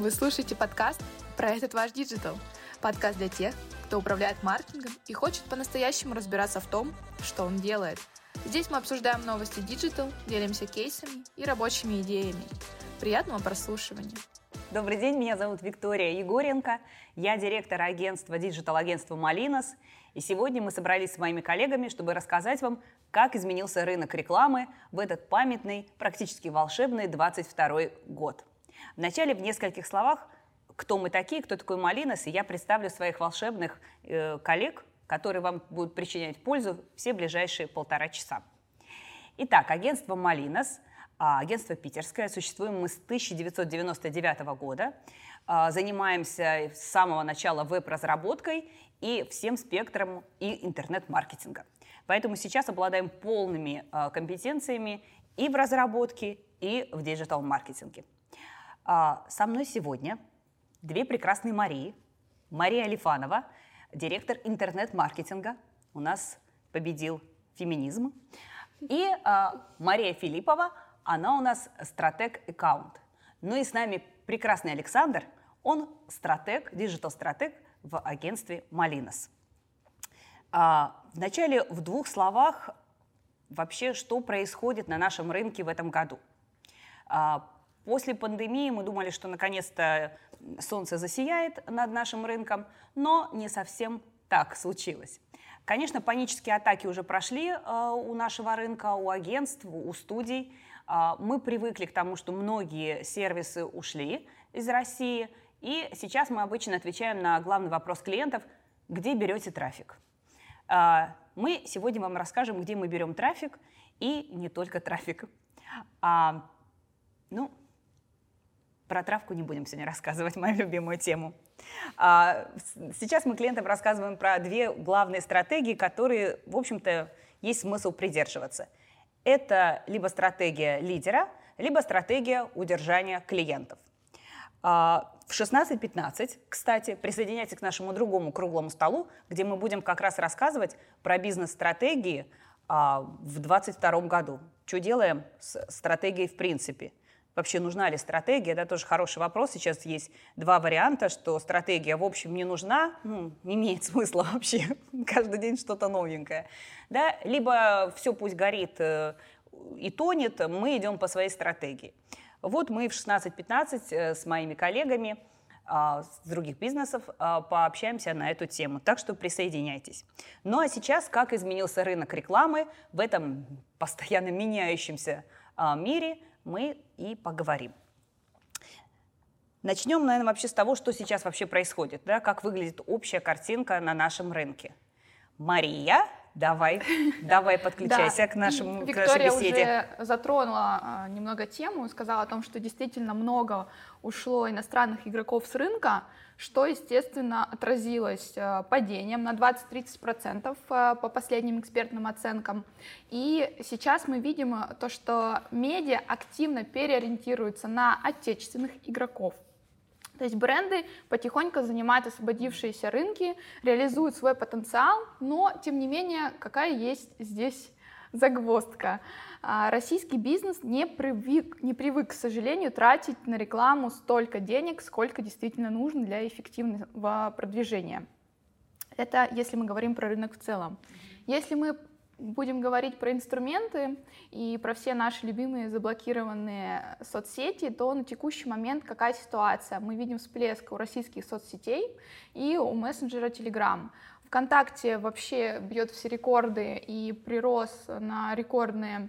Вы слушаете подкаст «Про этот ваш digital». Подкаст для тех, кто управляет маркетингом и хочет по-настоящему разбираться в том, что он делает. Здесь мы обсуждаем новости digital, делимся кейсами и рабочими идеями. Приятного прослушивания! Добрый день, меня зовут Виктория Егоренко. Я директор агентства digital-агентства «Малинос». И сегодня мы собрались с моими коллегами, чтобы рассказать вам, как изменился рынок рекламы в этот памятный, практически волшебный 22 год. Вначале в нескольких словах, кто мы такие, кто такой Малинос, и я представлю своих волшебных э, коллег, которые вам будут причинять пользу все ближайшие полтора часа. Итак, агентство «Малинос» А, агентство питерское. Существуем мы с 1999 года. А, занимаемся с самого начала веб-разработкой и всем спектром и интернет-маркетинга. Поэтому сейчас обладаем полными а, компетенциями и в разработке, и в digital-маркетинге. Со мной сегодня две прекрасные Марии. Мария Алифанова, директор интернет-маркетинга. У нас победил феминизм. И Мария Филиппова, она у нас стратег-аккаунт. Ну и с нами прекрасный Александр, он стратег, digital-стратег в агентстве Малинос. А, вначале в двух словах вообще, что происходит на нашем рынке в этом году. А, после пандемии мы думали, что наконец-то солнце засияет над нашим рынком, но не совсем так случилось. Конечно, панические атаки уже прошли э, у нашего рынка, у агентств, у студий. А, мы привыкли к тому, что многие сервисы ушли из России, и сейчас мы обычно отвечаем на главный вопрос клиентов, где берете трафик. А, мы сегодня вам расскажем, где мы берем трафик, и не только трафик. А, ну, про травку не будем сегодня рассказывать, мою любимую тему. Сейчас мы клиентам рассказываем про две главные стратегии, которые, в общем-то, есть смысл придерживаться – это либо стратегия лидера, либо стратегия удержания клиентов. А, в 16.15, кстати, присоединяйтесь к нашему другому круглому столу, где мы будем как раз рассказывать про бизнес-стратегии а, в 2022 году. Что делаем с стратегией в принципе? Вообще нужна ли стратегия? Это тоже хороший вопрос. Сейчас есть два варианта, что стратегия, в общем, не нужна, ну, не имеет смысла вообще. Каждый день что-то новенькое. Да? Либо все пусть горит э, и тонет, мы идем по своей стратегии. Вот мы в 16-15 э, с моими коллегами а, с других бизнесов а, пообщаемся на эту тему. Так что присоединяйтесь. Ну а сейчас, как изменился рынок рекламы в этом постоянно меняющемся а, мире – мы и поговорим. Начнем, наверное, вообще с того, что сейчас вообще происходит, да, как выглядит общая картинка на нашем рынке. Мария, давай, давай подключайся к нашему Виктория к нашей беседе. уже затронула а, немного тему, сказала о том, что действительно много ушло иностранных игроков с рынка, что, естественно, отразилось а, падением на 20-30% а, по последним экспертным оценкам. И сейчас мы видим то, что медиа активно переориентируются на отечественных игроков. То есть бренды потихоньку занимают освободившиеся рынки, реализуют свой потенциал, но тем не менее, какая есть здесь загвоздка. А, российский бизнес не привык, не привык, к сожалению, тратить на рекламу столько денег, сколько действительно нужно для эффективного продвижения. Это если мы говорим про рынок в целом. Если мы будем говорить про инструменты и про все наши любимые заблокированные соцсети, то на текущий момент какая ситуация? Мы видим всплеск у российских соцсетей и у мессенджера Telegram. ВКонтакте вообще бьет все рекорды и прирос на рекордные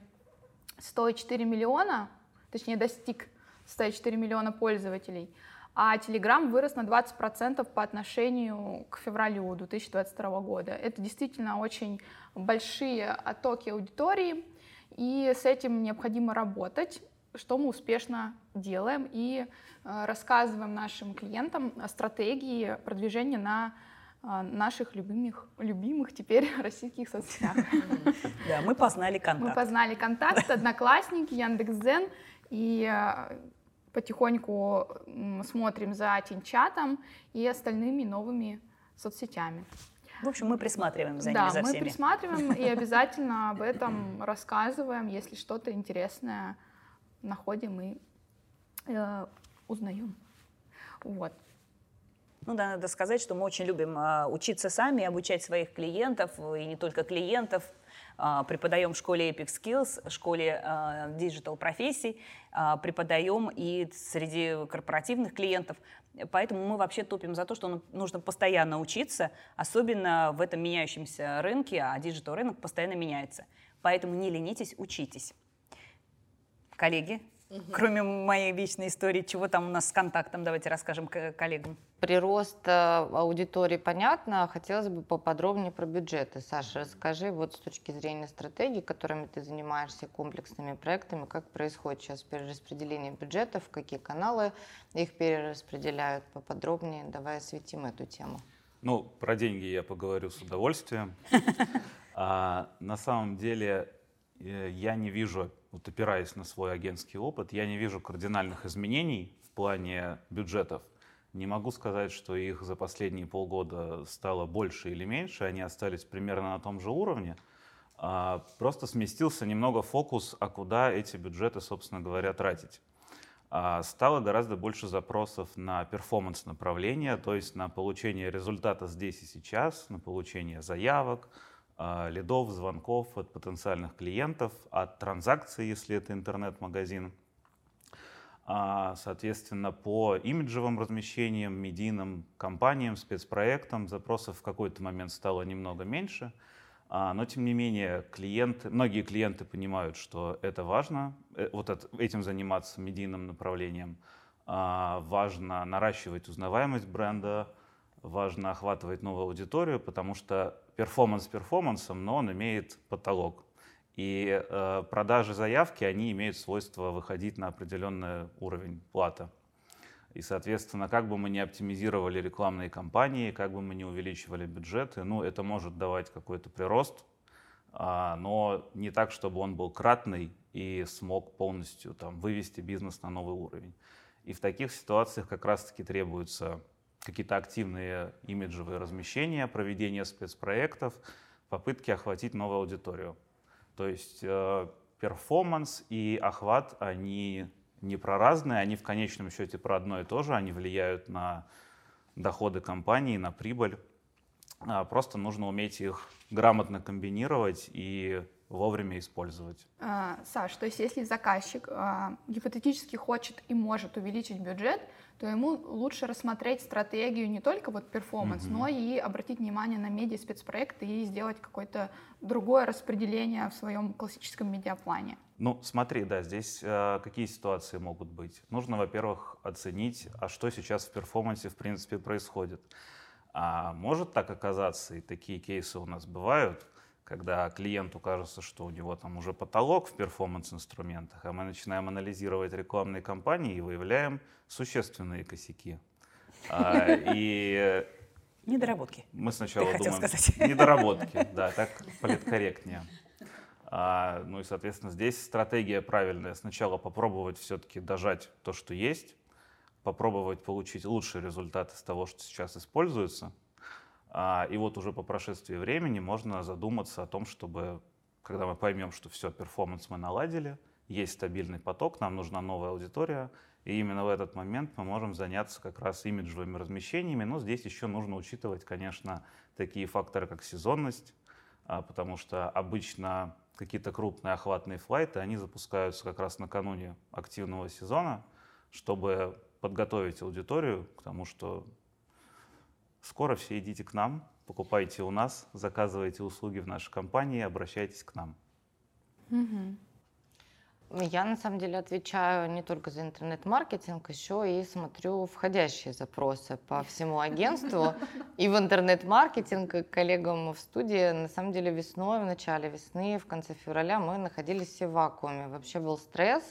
104 миллиона, точнее достиг 104 миллиона пользователей а Telegram вырос на 20% по отношению к февралю 2022 года. Это действительно очень большие оттоки аудитории, и с этим необходимо работать, что мы успешно делаем и э, рассказываем нашим клиентам стратегии продвижения на наших любимых, любимых теперь российских соцсетях. Да, мы познали контакт. Мы познали контакт, Одноклассники, Яндекс.Дзен, и э, потихоньку смотрим за Тинчатом и остальными новыми соцсетями. В общем, мы присматриваем за ними, да, за всеми. мы присматриваем и обязательно об этом рассказываем, если что-то интересное находим и э, узнаем. Вот. Ну да, надо сказать, что мы очень любим а, учиться сами, обучать своих клиентов, и не только клиентов. А, преподаем в школе Epic Skills, в школе а, Digital профессий, преподаем и среди корпоративных клиентов. Поэтому мы вообще топим за то, что нужно постоянно учиться, особенно в этом меняющемся рынке, а digital рынок постоянно меняется. Поэтому не ленитесь, учитесь. Коллеги, Угу. Кроме моей вечной истории, чего там у нас с контактом, давайте расскажем коллегам. Прирост э, аудитории понятно, хотелось бы поподробнее про бюджеты. Саша, расскажи вот с точки зрения стратегии, которыми ты занимаешься, комплексными проектами, как происходит сейчас перераспределение бюджетов, какие каналы их перераспределяют поподробнее. Давай осветим эту тему. Ну, про деньги я поговорю с удовольствием. А, на самом деле я не вижу вот опираясь на свой агентский опыт, я не вижу кардинальных изменений в плане бюджетов. Не могу сказать, что их за последние полгода стало больше или меньше, они остались примерно на том же уровне. А просто сместился немного фокус, а куда эти бюджеты, собственно говоря, тратить. А стало гораздо больше запросов на перформанс направления, то есть на получение результата здесь и сейчас, на получение заявок, лидов, звонков от потенциальных клиентов, от транзакций, если это интернет-магазин. А, соответственно, по имиджевым размещениям, медийным компаниям, спецпроектам запросов в какой-то момент стало немного меньше. А, но, тем не менее, клиенты, многие клиенты понимают, что это важно, э, вот этим заниматься медийным направлением. Важно наращивать узнаваемость бренда, важно охватывать новую аудиторию, потому что перформанс перформансом, но он имеет потолок. И э, продажи заявки, они имеют свойство выходить на определенный уровень плата. И, соответственно, как бы мы ни оптимизировали рекламные кампании, как бы мы ни увеличивали бюджеты, ну, это может давать какой-то прирост, а, но не так, чтобы он был кратный и смог полностью там, вывести бизнес на новый уровень. И в таких ситуациях как раз-таки требуется какие-то активные имиджевые размещения, проведение спецпроектов, попытки охватить новую аудиторию. То есть э, перформанс и охват, они не про разные, они в конечном счете про одно и то же, они влияют на доходы компании, на прибыль. А просто нужно уметь их грамотно комбинировать и вовремя использовать. А, Саш, то есть если заказчик а, гипотетически хочет и может увеличить бюджет, то ему лучше рассмотреть стратегию не только вот performance, mm-hmm. но и обратить внимание на медиа спецпроекты и сделать какое-то другое распределение в своем классическом медиаплане. Ну, смотри, да, здесь э, какие ситуации могут быть? Нужно, во-первых, оценить, а что сейчас в performance е в принципе происходит. А может так оказаться, и такие кейсы у нас бывают, когда клиенту кажется, что у него там уже потолок в перформанс-инструментах, а мы начинаем анализировать рекламные кампании и выявляем существенные косяки. А, и Недоработки. Мы сначала Ты думаем... сказать. Недоработки, да, так политкорректнее. А, ну и, соответственно, здесь стратегия правильная. Сначала попробовать все-таки дожать то, что есть, попробовать получить лучший результат из того, что сейчас используется, и вот уже по прошествии времени можно задуматься о том, чтобы, когда мы поймем, что все, перформанс мы наладили, есть стабильный поток, нам нужна новая аудитория, и именно в этот момент мы можем заняться как раз имиджевыми размещениями. Но здесь еще нужно учитывать, конечно, такие факторы, как сезонность, а, потому что обычно какие-то крупные охватные флайты, они запускаются как раз накануне активного сезона, чтобы подготовить аудиторию к тому, что Скоро все идите к нам, покупайте у нас, заказывайте услуги в нашей компании, обращайтесь к нам. Угу. Я на самом деле отвечаю не только за интернет-маркетинг, еще и смотрю входящие запросы по всему агентству и в интернет-маркетинг, и коллегам в студии. На самом деле весной, в начале весны, в конце февраля мы находились все в вакууме. Вообще был стресс,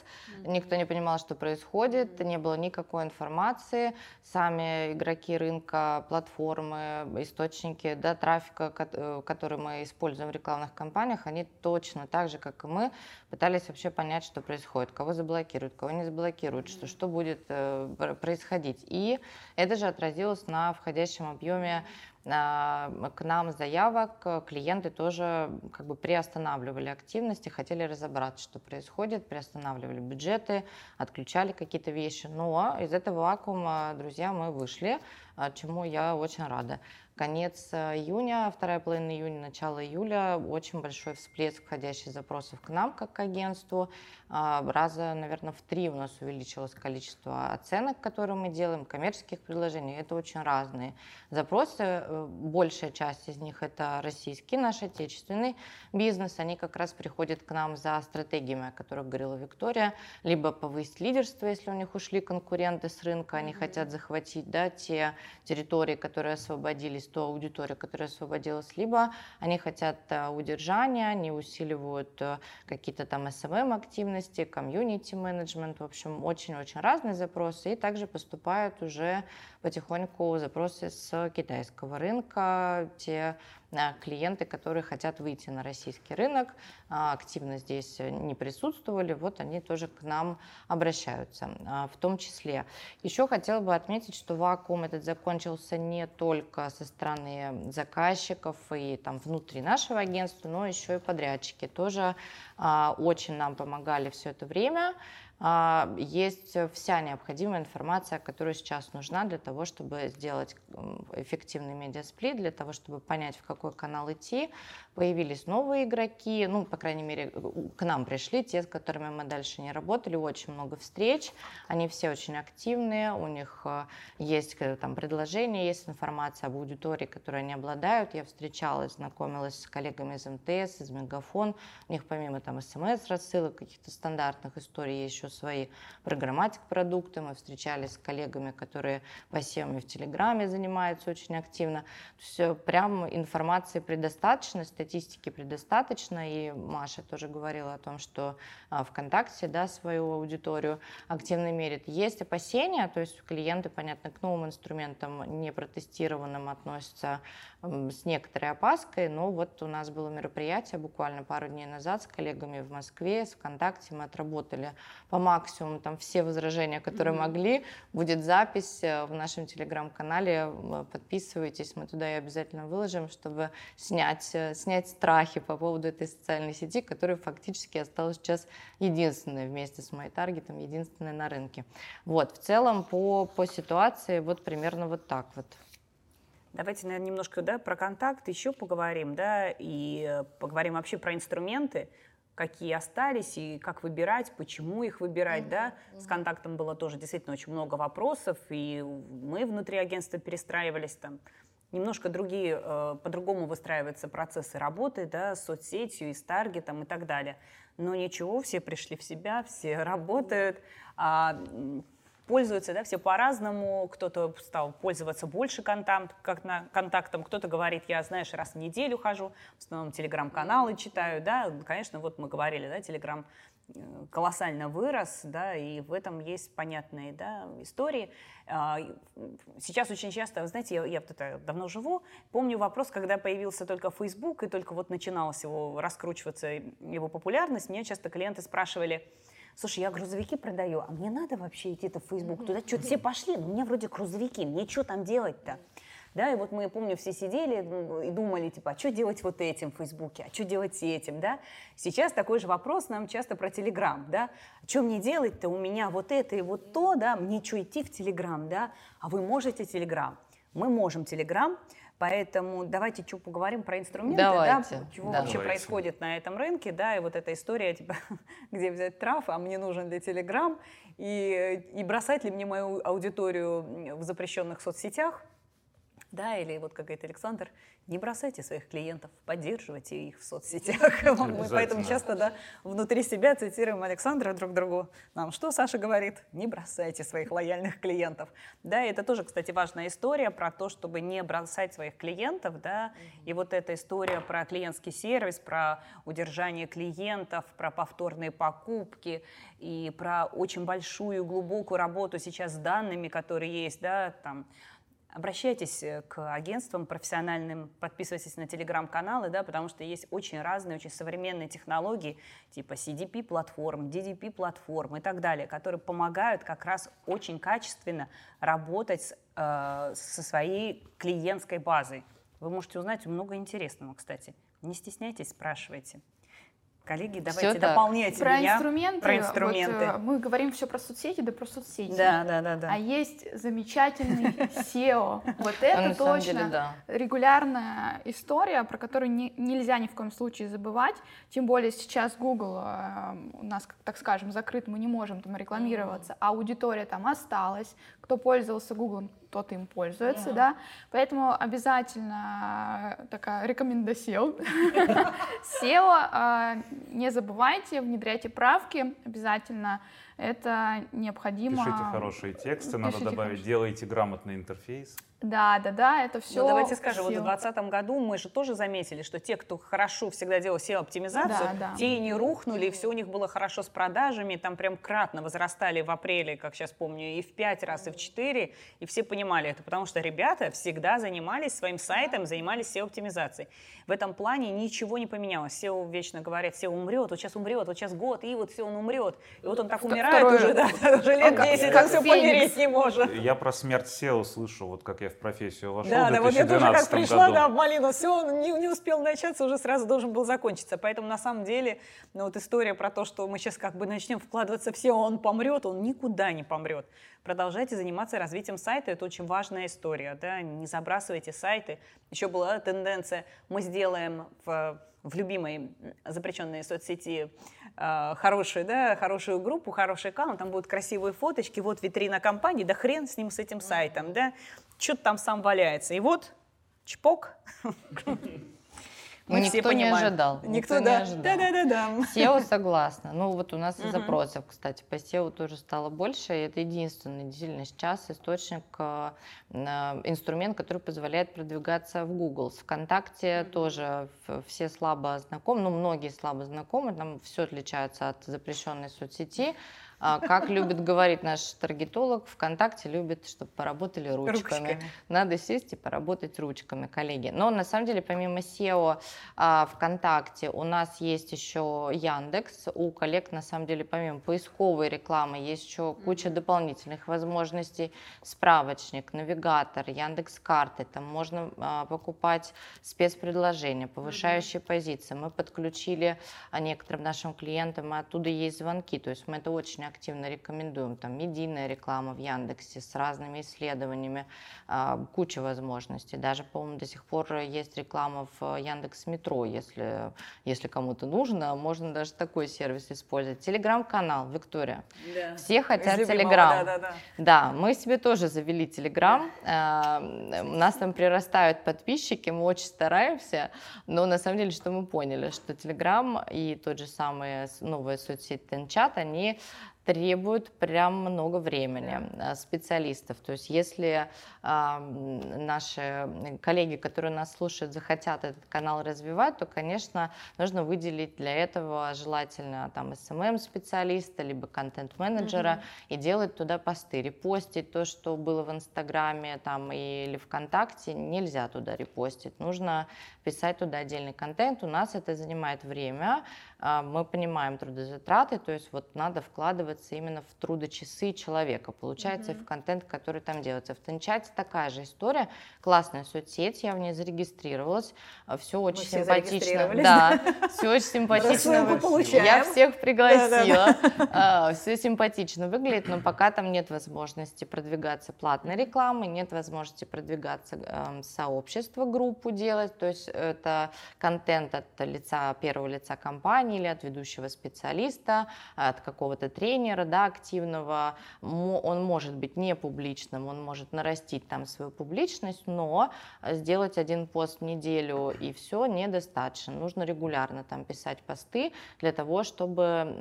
никто не понимал, что происходит, не было никакой информации. Сами игроки рынка, платформы, источники да, трафика, э, который мы используем в рекламных кампаниях, они точно так же, как и мы, пытались вообще понять, что происходит, кого заблокируют, кого не заблокируют, что, что будет э, происходить. И это же отразилось на входящем объеме а, к нам заявок, клиенты тоже как бы приостанавливали активности, хотели разобраться, что происходит, приостанавливали бюджеты, отключали какие-то вещи. Но из этого вакуума, друзья, мы вышли, а, чему я очень рада конец э, июня, вторая половина июня, начало июля очень большой всплеск входящих запросов к нам, как к агентству. А, раза, наверное, в три у нас увеличилось количество оценок, которые мы делаем, коммерческих предложений. Это очень разные запросы. Э, большая часть из них это российский, наш отечественный бизнес. Они как раз приходят к нам за стратегиями, о которых говорила Виктория, либо повысить лидерство, если у них ушли конкуренты с рынка, они mm-hmm. хотят захватить да, те территории, которые освободились ту аудиторию, которая освободилась, либо они хотят э, удержания, не усиливают э, какие-то там SMM-активности, комьюнити-менеджмент, в общем, очень-очень разные запросы, и также поступают уже потихоньку запросы с китайского рынка, те а, клиенты, которые хотят выйти на российский рынок, а, активно здесь не присутствовали, вот они тоже к нам обращаются а, в том числе. Еще хотела бы отметить, что вакуум этот закончился не только со стороны заказчиков и там внутри нашего агентства, но еще и подрядчики тоже очень нам помогали все это время. А, есть вся необходимая информация, которая сейчас нужна для того, чтобы сделать эффективный медиасплит, для того, чтобы понять, в какой канал идти. Появились новые игроки, ну, по крайней мере, к нам пришли те, с которыми мы дальше не работали, очень много встреч, они все очень активные, у них э, есть э, там предложения, есть информация об аудитории, которой они обладают. Я встречалась, знакомилась с коллегами из МТС, из Мегафон, у них помимо там смс-рассылок, каких-то стандартных историй есть еще свои программатик продукты. Мы встречались с коллегами, которые посевами в Телеграме занимаются очень активно. Все прям информации предостаточно, статистики предостаточно. И Маша тоже говорила о том, что а, ВКонтакте да, свою аудиторию активно мерит. Есть опасения, то есть клиенты, понятно, к новым инструментам не протестированным относятся с некоторой опаской, но вот у нас было мероприятие буквально пару дней назад с коллегами в Москве, с ВКонтакте, мы отработали по максимуму там все возражения, которые mm-hmm. могли. Будет запись э, в нашем телеграм-канале, подписывайтесь, мы туда и обязательно выложим, чтобы снять, э, снять страхи по поводу этой социальной сети, которая фактически осталась сейчас единственной вместе с моим таргетом, единственной на рынке. Вот, в целом по, по ситуации вот примерно вот так вот. Давайте, наверное, немножко да, про контакт еще поговорим, да, и поговорим вообще про инструменты, какие остались и как выбирать, почему их выбирать, mm-hmm. да. С контактом было тоже действительно очень много вопросов, и мы внутри агентства перестраивались там. Немножко другие, э, по-другому выстраиваются процессы работы, да, с соцсетью и с таргетом и так далее. Но ничего, все пришли в себя, все работают. А, пользуются, да, все по-разному. Кто-то стал пользоваться больше контакт, как на, контактом, кто-то говорит, я, знаешь, раз в неделю хожу, в основном телеграм-каналы читаю, да, конечно, вот мы говорили, да, телеграм колоссально вырос, да, и в этом есть понятные, да, истории. А, сейчас очень часто, вы знаете, я, я это давно живу, помню вопрос, когда появился только Facebook, и только вот начиналась его раскручиваться, его популярность, меня часто клиенты спрашивали, слушай, я грузовики продаю, а мне надо вообще идти-то в Facebook? Туда что-то все пошли, но мне вроде грузовики, мне что там делать-то? Да, и вот мы, помню, все сидели и думали, типа, а что делать вот этим в Фейсбуке, а что делать с этим, да? Сейчас такой же вопрос нам часто про Телеграм, да? А что мне делать-то? У меня вот это и вот то, да? Мне что идти в Телеграм, да? А вы можете Телеграм? Мы можем Телеграм, Поэтому давайте чуть поговорим про инструменты, давайте, да, чего да. вообще давайте. происходит на этом рынке, да, и вот эта история, типа, где взять трав, а мне нужен для Телеграм, и, и бросать ли мне мою аудиторию в запрещенных соцсетях, да, или вот как говорит Александр, не бросайте своих клиентов, поддерживайте их в соцсетях. Мы поэтому часто да, внутри себя цитируем Александра друг другу. Нам что Саша говорит? Не бросайте своих лояльных клиентов. Да, и это тоже, кстати, важная история про то, чтобы не бросать своих клиентов. Да, и вот эта история про клиентский сервис, про удержание клиентов, про повторные покупки и про очень большую глубокую работу сейчас с данными, которые есть, да, там, Обращайтесь э, к агентствам профессиональным, подписывайтесь на телеграм-каналы, да, потому что есть очень разные, очень современные технологии, типа CDP-платформ, DDP-платформ и так далее, которые помогают как раз очень качественно работать с, э, со своей клиентской базой. Вы можете узнать много интересного, кстати. Не стесняйтесь, спрашивайте. Коллеги, давайте Всё дополняйте Про меня. инструменты. Про инструменты. Вот, э, мы говорим все про соцсети, да про соцсети. Да, да, да, да. А есть замечательный SEO. Вот это точно регулярная история, про которую не- нельзя ни в коем случае забывать. Тем более сейчас Google э, у нас, так скажем, закрыт, мы не можем там рекламироваться, а аудитория там осталась. Кто пользовался Google, тот им пользуется, да. Поэтому обязательно э, такая рекомендация. SEO, э, не забывайте, внедряйте правки обязательно. Это необходимо. Пишите хорошие тексты, надо добавить, делайте грамотный интерфейс. Да, да, да, это все. Ну, давайте скажем, вот в 2020 году мы же тоже заметили, что те, кто хорошо всегда делал SEO-оптимизацию, Да, да. те и не рухнули, и все у них было хорошо с продажами, там прям кратно возрастали в апреле, как сейчас помню, и в 5 раз, и в 4, и все понимали это, потому что ребята всегда занимались своим сайтом, занимались SEO-оптимизацией. В этом плане ничего не поменялось. SEO вечно говорят, SEO умрет, вот сейчас умрет, вот сейчас год, и вот все, он умрет. И вот он так умирает уже, да, уже лет как- 10, как он все помереть не может. Я про смерть SEO слышу, вот как я в профессию вошел Да, в да, вот я тоже как 2012 пришла, году. да, в Малину, все, он не, не успел начаться, уже сразу должен был закончиться. Поэтому на самом деле, ну вот история про то, что мы сейчас как бы начнем вкладываться все, он помрет, он никуда не помрет. Продолжайте заниматься развитием сайта, это очень важная история, да, не забрасывайте сайты. Еще была тенденция, мы сделаем в, в любимой запрещенной соцсети э, хорошую, да, хорошую группу, хороший аккаунт, там будут красивые фоточки, вот витрина компании, да хрен с ним, с этим сайтом, да, что-то там сам валяется. И вот, чпок, мы все Никто не понимаем. ожидал. Никто, не да. ожидал. Да-да-да-да. SEO согласна. Ну вот у нас и запросов, кстати, по SEO тоже стало больше. И это единственный действительно сейчас источник, э, инструмент, который позволяет продвигаться в Google. С ВКонтакте тоже все слабо знакомы, ну многие слабо знакомы, там все отличается от запрещенной соцсети. А, Как любит говорить наш таргетолог, ВКонтакте любит, чтобы поработали ручками. Ручками. Надо сесть и поработать ручками, коллеги. Но на самом деле, помимо SEO а, ВКонтакте, у нас есть еще Яндекс. У коллег, на самом деле, помимо поисковой рекламы, есть еще куча дополнительных возможностей. Справочник, навигатор, Яндекс карты. Там можно а, покупать спецпредложения, повышающие позиции. Мы подключили некоторым нашим клиентам, и оттуда есть звонки. То есть мы это очень активно рекомендуем. Там медийная реклама в Яндексе с разными исследованиями, а, куча возможностей. Даже, по-моему, до сих пор есть реклама в Яндекс Метро, если, если кому-то нужно, можно даже такой сервис использовать. Телеграм-канал, Виктория. Да. Все хотят любимого, Телеграм. Да-да-да. Да, мы себе тоже завели Телеграм. Э, У нас там прирастают подписчики, мы очень стараемся. Но на самом деле, что мы поняли, что Телеграм и тот же самый новая соцсеть Тенчат, они требуют прям много времени э, специалистов. То есть если м, наши коллеги, которые нас слушают, захотят этот канал развивать, то, конечно, нужно выделить для этого желательно там SMM-специалиста, либо контент-менеджера и делать туда посты, репостить то, что было в Инстаграме там, или ВКонтакте, нельзя туда репостить, нужно писать туда отдельный контент, у нас это занимает время, мы понимаем трудозатраты, то есть вот надо вкладываться именно в трудочасы человека, получается, в контент, который там делается. В Тенчате такая же история, классная соцсеть, я в ней зарегистрировалась, все очень все симпатично. Да, все очень симпатично. Я всех пригласила. Все симпатично выглядит, но пока там нет возможности продвигаться платной рекламой, нет возможности продвигаться сообщество, группу делать. То есть это контент от лица первого лица компании или от ведущего специалиста, от какого-то тренера да, активного. Он может быть не публичным, он может нарастить там свою публичность, но сделать один пост в неделю и все недостаточно. Нужно регулярно там писать посты для того, чтобы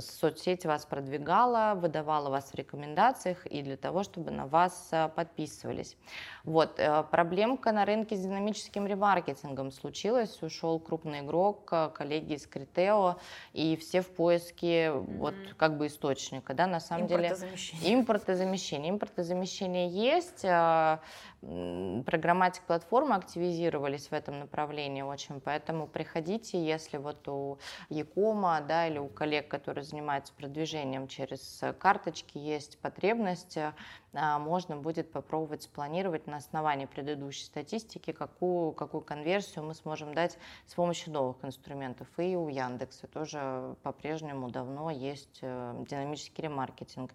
соцсеть вас продвигала, выдавала вас в рекомендациях и для того, чтобы на вас а, подписывались. Вот, э, проблемка на рынке с динамическим ремаркетингом случилась. Ушел крупный игрок, э, коллеги из Критео, и все в поиске вот как бы источника, да, на самом деле. Импортозамещение. Импортозамещение. Импортозамещение есть. А, программатик платформы активизировались в этом направлении очень, поэтому приходите, если вот у Якома, да, или у коллег, которые занимаются продвижением через карточки, есть потребность, можно будет попробовать спланировать на основании предыдущей статистики, какую, какую конверсию мы сможем дать с помощью новых инструментов. И у Яндекса тоже по-прежнему давно есть э, динамический ремаркетинг.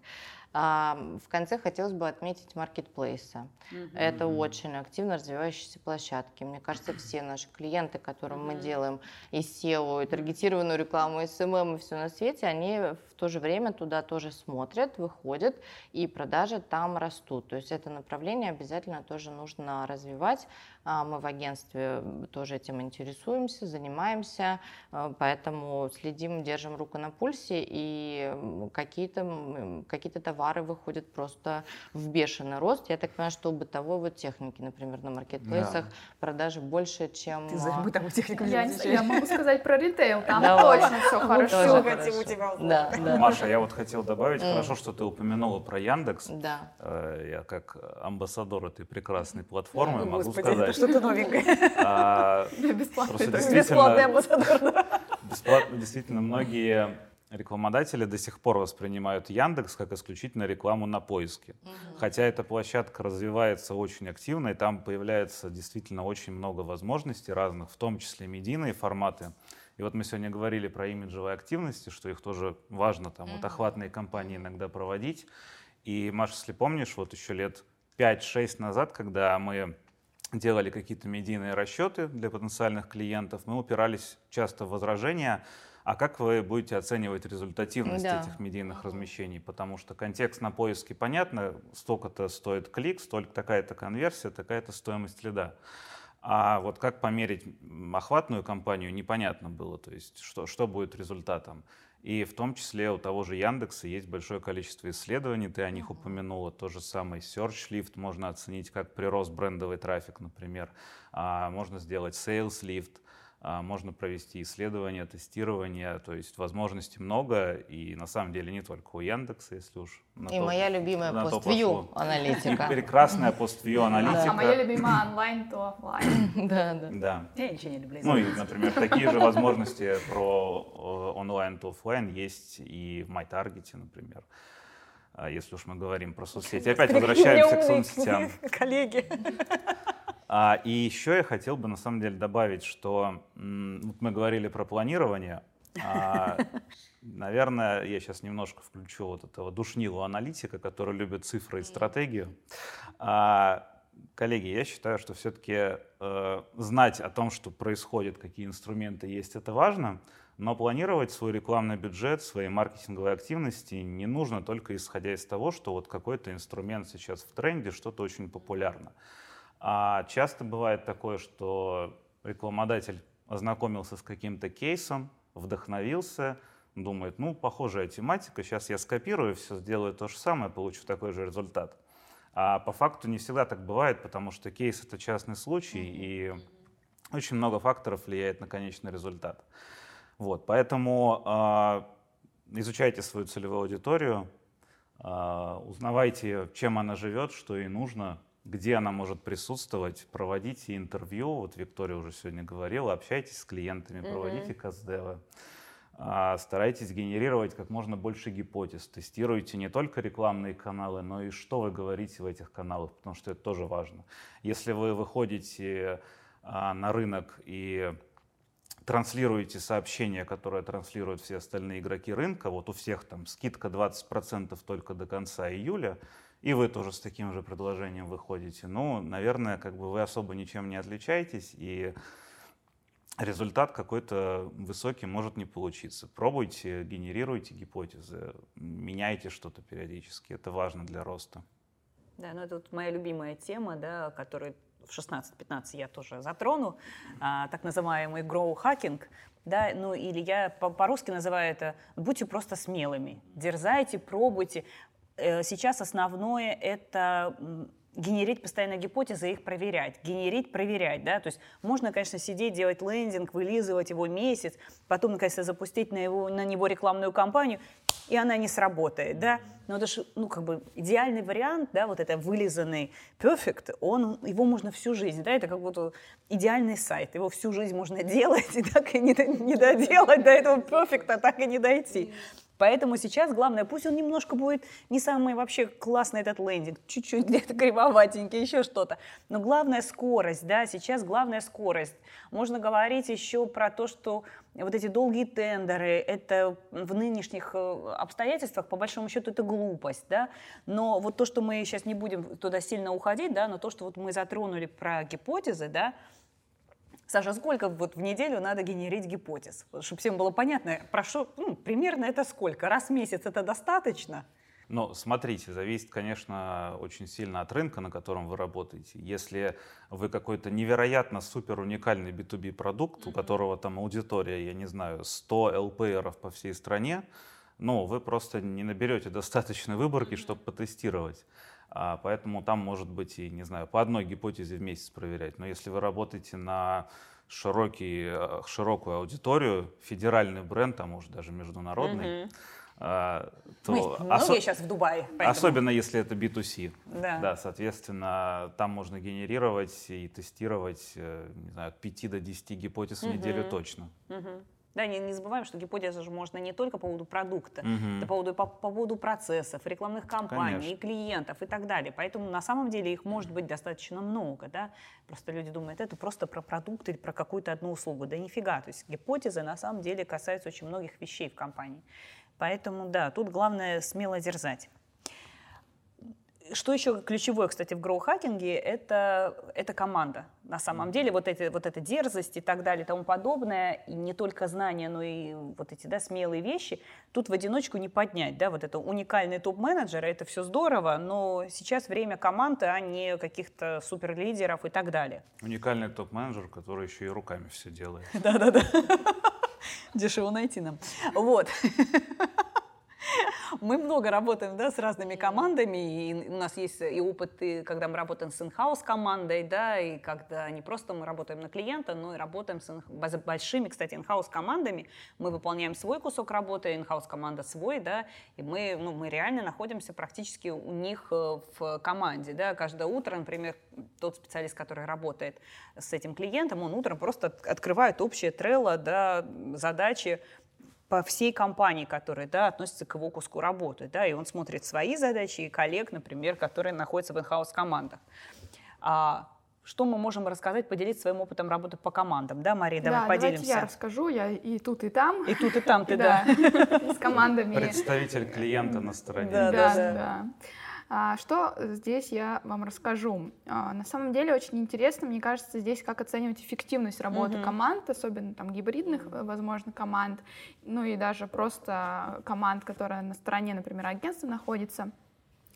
А, в конце хотелось бы отметить маркетплейсы. Mm-hmm. Это очень активно развивающиеся площадки. Мне кажется, все наши клиенты, которым mm-hmm. мы делаем и SEO, и таргетированную рекламу, и SMM, и все на свете, они в то же время туда тоже смотрят, выходят, и продажи там растут. То есть это направление обязательно тоже нужно развивать. А, мы в агентстве тоже этим интересуемся, занимаемся, а, поэтому следим, держим руку на пульсе, и какие-то какие товары товары выходят просто в бешеный рост. Я так понимаю, что у бытовой вот техники, например, на маркетплейсах да. продажи больше, чем... Ты за бытовую технику я, я могу сказать про ритейл, там точно все хорошо. Да, да. Маша, я вот хотел добавить, хорошо, что ты упомянула про Яндекс. Да. Э, я как амбассадор этой прекрасной платформы могу сказать... это что-то новенькое. А, Бесплатный. Бесплатный амбассадор. Действительно, многие рекламодатели до сих пор воспринимают Яндекс как исключительно рекламу на поиске. Угу. Хотя эта площадка развивается очень активно, и там появляется действительно очень много возможностей разных, в том числе медийные форматы. И вот мы сегодня говорили про имиджевые активности, что их тоже важно там вот охватные кампании иногда проводить. И, Маша, если помнишь, вот еще лет 5-6 назад, когда мы делали какие-то медийные расчеты для потенциальных клиентов, мы упирались часто в возражения, а как вы будете оценивать результативность да. этих медийных размещений? Потому что контекст на поиске понятно, столько-то стоит клик, столько такая-то конверсия, такая-то стоимость лида. А вот как померить охватную кампанию, непонятно было. То есть что, что будет результатом. И в том числе у того же Яндекса есть большое количество исследований, ты о них упомянула. То же самое Search Lift можно оценить как прирост брендовый трафик, например. А можно сделать Sales Lift. А, можно провести исследования, тестирование, то есть возможностей много, и на самом деле не только у Яндекса, если уж на И то, моя любимая PostView аналитика. И прекрасная PostView аналитика. А моя любимая онлайн, то офлайн. Да, да. Да. Я ничего не люблю. Ну и, например, такие же возможности про онлайн то офлайн есть и в MyTarget, например а если уж мы говорим про соцсети. Опять возвращаемся к соцсетям. Коллеги. А, и еще я хотел бы на самом деле добавить, что вот мы говорили про планирование. А, наверное, я сейчас немножко включу вот этого душнилого аналитика, который любит цифры и стратегию. А, коллеги, я считаю, что все-таки э, знать о том, что происходит, какие инструменты есть, это важно. Но планировать свой рекламный бюджет, свои маркетинговые активности не нужно только исходя из того, что вот какой-то инструмент сейчас в тренде, что-то очень популярно. А часто бывает такое, что рекламодатель ознакомился с каким-то кейсом, вдохновился, думает, ну, похожая тематика, сейчас я скопирую, все сделаю то же самое, получу такой же результат. А по факту не всегда так бывает, потому что кейс — это частный случай, и очень много факторов влияет на конечный результат. Вот, поэтому э, изучайте свою целевую аудиторию, э, узнавайте, чем она живет, что ей нужно, где она может присутствовать, проводите интервью, вот Виктория уже сегодня говорила, общайтесь с клиентами, проводите mm-hmm. каздевы, а, старайтесь генерировать как можно больше гипотез, тестируйте не только рекламные каналы, но и что вы говорите в этих каналах, потому что это тоже важно. Если вы выходите а, на рынок и транслируете сообщения, которые транслируют все остальные игроки рынка, вот у всех там скидка 20% только до конца июля, и вы тоже с таким же предложением выходите. Ну, наверное, как бы вы особо ничем не отличаетесь, и результат какой-то высокий может не получиться. Пробуйте, генерируйте гипотезы, меняйте что-то периодически. Это важно для роста. Да, ну это вот моя любимая тема, да, которую в 16-15 я тоже затрону, а, так называемый grow hacking, да, ну или я по-русски называю это «будьте просто смелыми», дерзайте, пробуйте. Э, сейчас основное это генерить постоянно гипотезы и их проверять, генерить, проверять, да, то есть можно, конечно, сидеть, делать лендинг, вылизывать его месяц, потом, наконец-то, запустить на, его, на него рекламную кампанию, и она не сработает, да, но это же, ну, как бы идеальный вариант, да, вот это вылизанный perfect, он, его можно всю жизнь, да, это как будто идеальный сайт, его всю жизнь можно делать и так и не, не доделать до этого perfect, так и не дойти. Поэтому сейчас главное, пусть он немножко будет не самый вообще классный этот лендинг, чуть-чуть где-то кривоватенький, еще что-то. Но главная скорость, да, сейчас главная скорость. Можно говорить еще про то, что вот эти долгие тендеры, это в нынешних э, обстоятельствах, по большому счету, это глупость, да, но вот то, что мы сейчас не будем туда сильно уходить, да, но то, что вот мы затронули про гипотезы, да, Саша, сколько вот в неделю надо генерить гипотез? Чтобы всем было понятно, прошу, ну, примерно это сколько? Раз в месяц это достаточно? Ну, смотрите, зависит, конечно, очень сильно от рынка, на котором вы работаете. Если вы какой-то невероятно супер уникальный B2B продукт, у которого там аудитория, я не знаю, 100 ЛПРов по всей стране, ну, вы просто не наберете достаточной выборки, чтобы потестировать. А, поэтому там может быть и, не знаю, по одной гипотезе в месяц проверять. Но если вы работаете на широкий, э, широкую аудиторию, федеральный бренд, а может даже международный, угу. то Мы осо- сейчас в Дубае. Поэтому... Особенно если это B2C. Да. да, соответственно, там можно генерировать и тестировать, э, не знаю, от 5 до 10 гипотез угу. в неделю точно. Угу. Да, не, не забываем, что гипотеза же можно не только по поводу продукта, угу. по поводу, по, по поводу процессов, рекламных кампаний, Конечно. клиентов и так далее. Поэтому на самом деле их может быть достаточно много. Да? Просто люди думают, это просто про продукт или про какую-то одну услугу. Да нифига. То есть гипотезы на самом деле касаются очень многих вещей в компании. Поэтому да, тут главное смело дерзать. Что еще ключевое, кстати, в гроу-хакинге, это, это команда. На самом деле, вот, эти, вот эта дерзость и так далее и тому подобное, и не только знания, но и вот эти да, смелые вещи, тут в одиночку не поднять. Да? Вот это уникальный топ-менеджер, это все здорово, но сейчас время команды, а не каких-то суперлидеров и так далее. Уникальный топ-менеджер, который еще и руками все делает. Да-да-да. Дешево найти нам. Вот. Мы много работаем да, с разными командами, и у нас есть и опыт, и когда мы работаем с инхаус командой, да, и когда не просто мы работаем на клиента, но и работаем с большими, кстати, инхаус командами. Мы выполняем свой кусок работы, инхаус команда свой, да, и мы, ну, мы реально находимся практически у них э, в команде, да, каждое утро, например, тот специалист, который работает с этим клиентом, он утром просто открывает общее трелло, да, задачи по всей компании, которая да, относится к его куску работы. Да, и он смотрит свои задачи и коллег, например, которые находятся в инхаус командах. А, что мы можем рассказать, поделиться своим опытом работы по командам? Да, Мария, давай да, поделимся. Давайте я расскажу, я и тут, и там. И тут, и там ты, да. С командами. Представитель клиента на стороне. Да, да, да. А, что здесь я вам расскажу? А, на самом деле очень интересно, мне кажется, здесь как оценивать эффективность работы mm-hmm. команд, особенно там гибридных, возможно, команд, ну и даже просто команд, которая на стороне, например, агентства находится.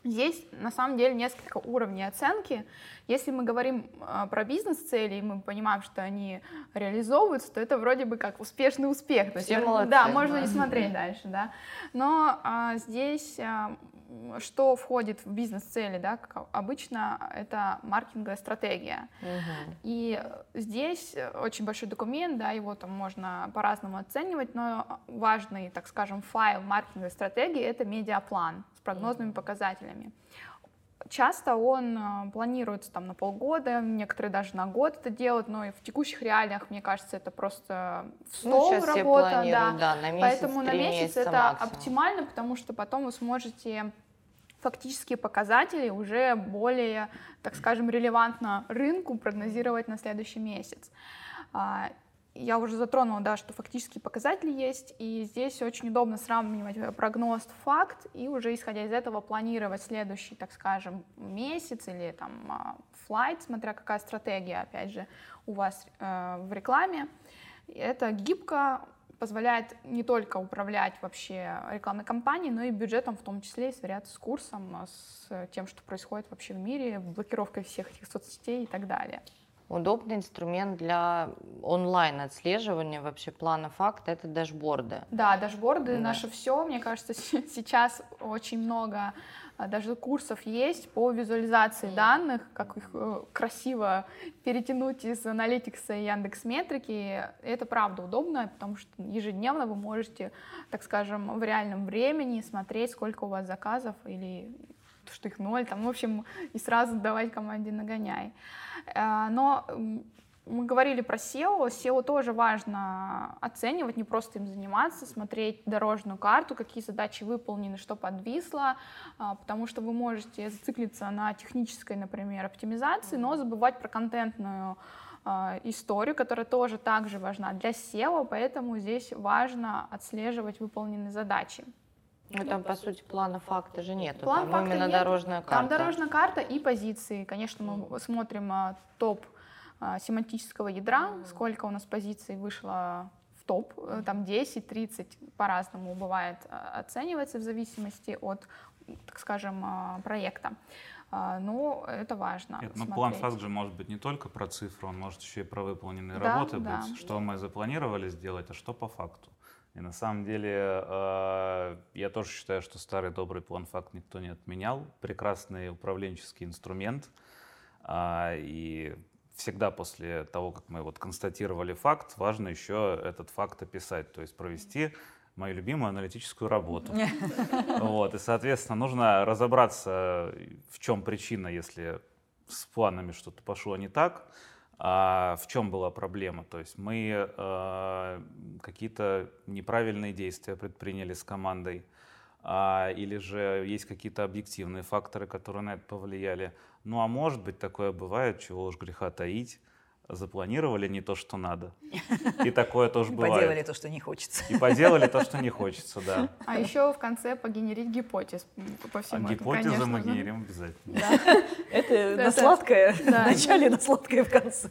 Здесь на самом деле несколько уровней оценки. Если мы говорим э, про бизнес-цели, и мы понимаем, что они реализовываются, то это вроде бы как успешный успех. То Все есть, молодцы, да, можно не смотреть дальше, да. Но э, здесь э, что входит в бизнес-цели, да, как обычно это маркетинговая стратегия. Угу. И здесь очень большой документ, да, его там можно по-разному оценивать, но важный, так скажем, файл маркетинговой стратегии — это медиаплан с прогнозными угу. показателями. Часто он э, планируется там на полгода, некоторые даже на год это делают, но и в текущих реалиях, мне кажется, это просто в ну, стол ну, работа, да. да, на месяц, Поэтому на месяц это максимум. оптимально, потому что потом вы сможете фактические показатели уже более, так скажем, релевантно рынку прогнозировать на следующий месяц. А, я уже затронула, да, что фактические показатели есть, и здесь очень удобно сравнивать прогноз, факт, и уже исходя из этого планировать следующий, так скажем, месяц или там а, флайт, смотря какая стратегия, опять же, у вас э, в рекламе. Это гибко, позволяет не только управлять вообще рекламной кампанией, но и бюджетом в том числе, и сверяться с курсом, с тем, что происходит вообще в мире, блокировкой всех этих соцсетей и так далее. Удобный инструмент для онлайн отслеживания вообще плана факта это дашборды. Да, дашборды да. наше все. Мне кажется, сейчас очень много а, даже курсов есть по визуализации данных, как их э, красиво перетянуть из аналитикса и Яндекс Метрики. Это правда удобно, потому что ежедневно вы можете, так скажем, в реальном времени смотреть, сколько у вас заказов или что их ноль, там, в общем, и сразу давать команде нагоняй. Э, но мы говорили про SEO. SEO тоже важно оценивать, не просто им заниматься, смотреть дорожную карту, какие задачи выполнены, что подвисло, а, потому что вы можете зациклиться на технической, например, оптимизации, но забывать про контентную а, историю, которая тоже также важна для SEO, поэтому здесь важно отслеживать выполненные задачи. Ну, там, по сути, плана факта же нет. План там именно нет. дорожная карта. Там дорожная карта и позиции. Конечно, мы смотрим а, топ а, семантического ядра, сколько у нас позиций вышло в топ, э, там 10, 30 по-разному бывает, а, оценивается в зависимости от, так скажем, а, проекта. Но это важно. Нет, но ну, план факт же может быть не только про цифру, он может еще и про выполненные да, работы да. быть. Что мы запланировали сделать, а что по факту. И на самом деле я тоже считаю, что старый добрый план факт никто не отменял. Прекрасный управленческий инструмент. И всегда после того, как мы вот констатировали факт, важно еще этот факт описать, то есть провести мою любимую аналитическую работу. Вот, и, соответственно, нужно разобраться, в чем причина, если с планами что-то пошло не так, а в чем была проблема. То есть мы э, какие-то неправильные действия предприняли с командой, а, или же есть какие-то объективные факторы, которые на это повлияли. Ну а может быть такое бывает, чего уж греха таить, запланировали не то, что надо. И такое тоже и бывает. поделали то, что не хочется. И поделали то, что не хочется, да. А еще в конце погенерить гипотез по всему а гипотезы мы генерим обязательно. Это на сладкое в начале, на сладкое в конце.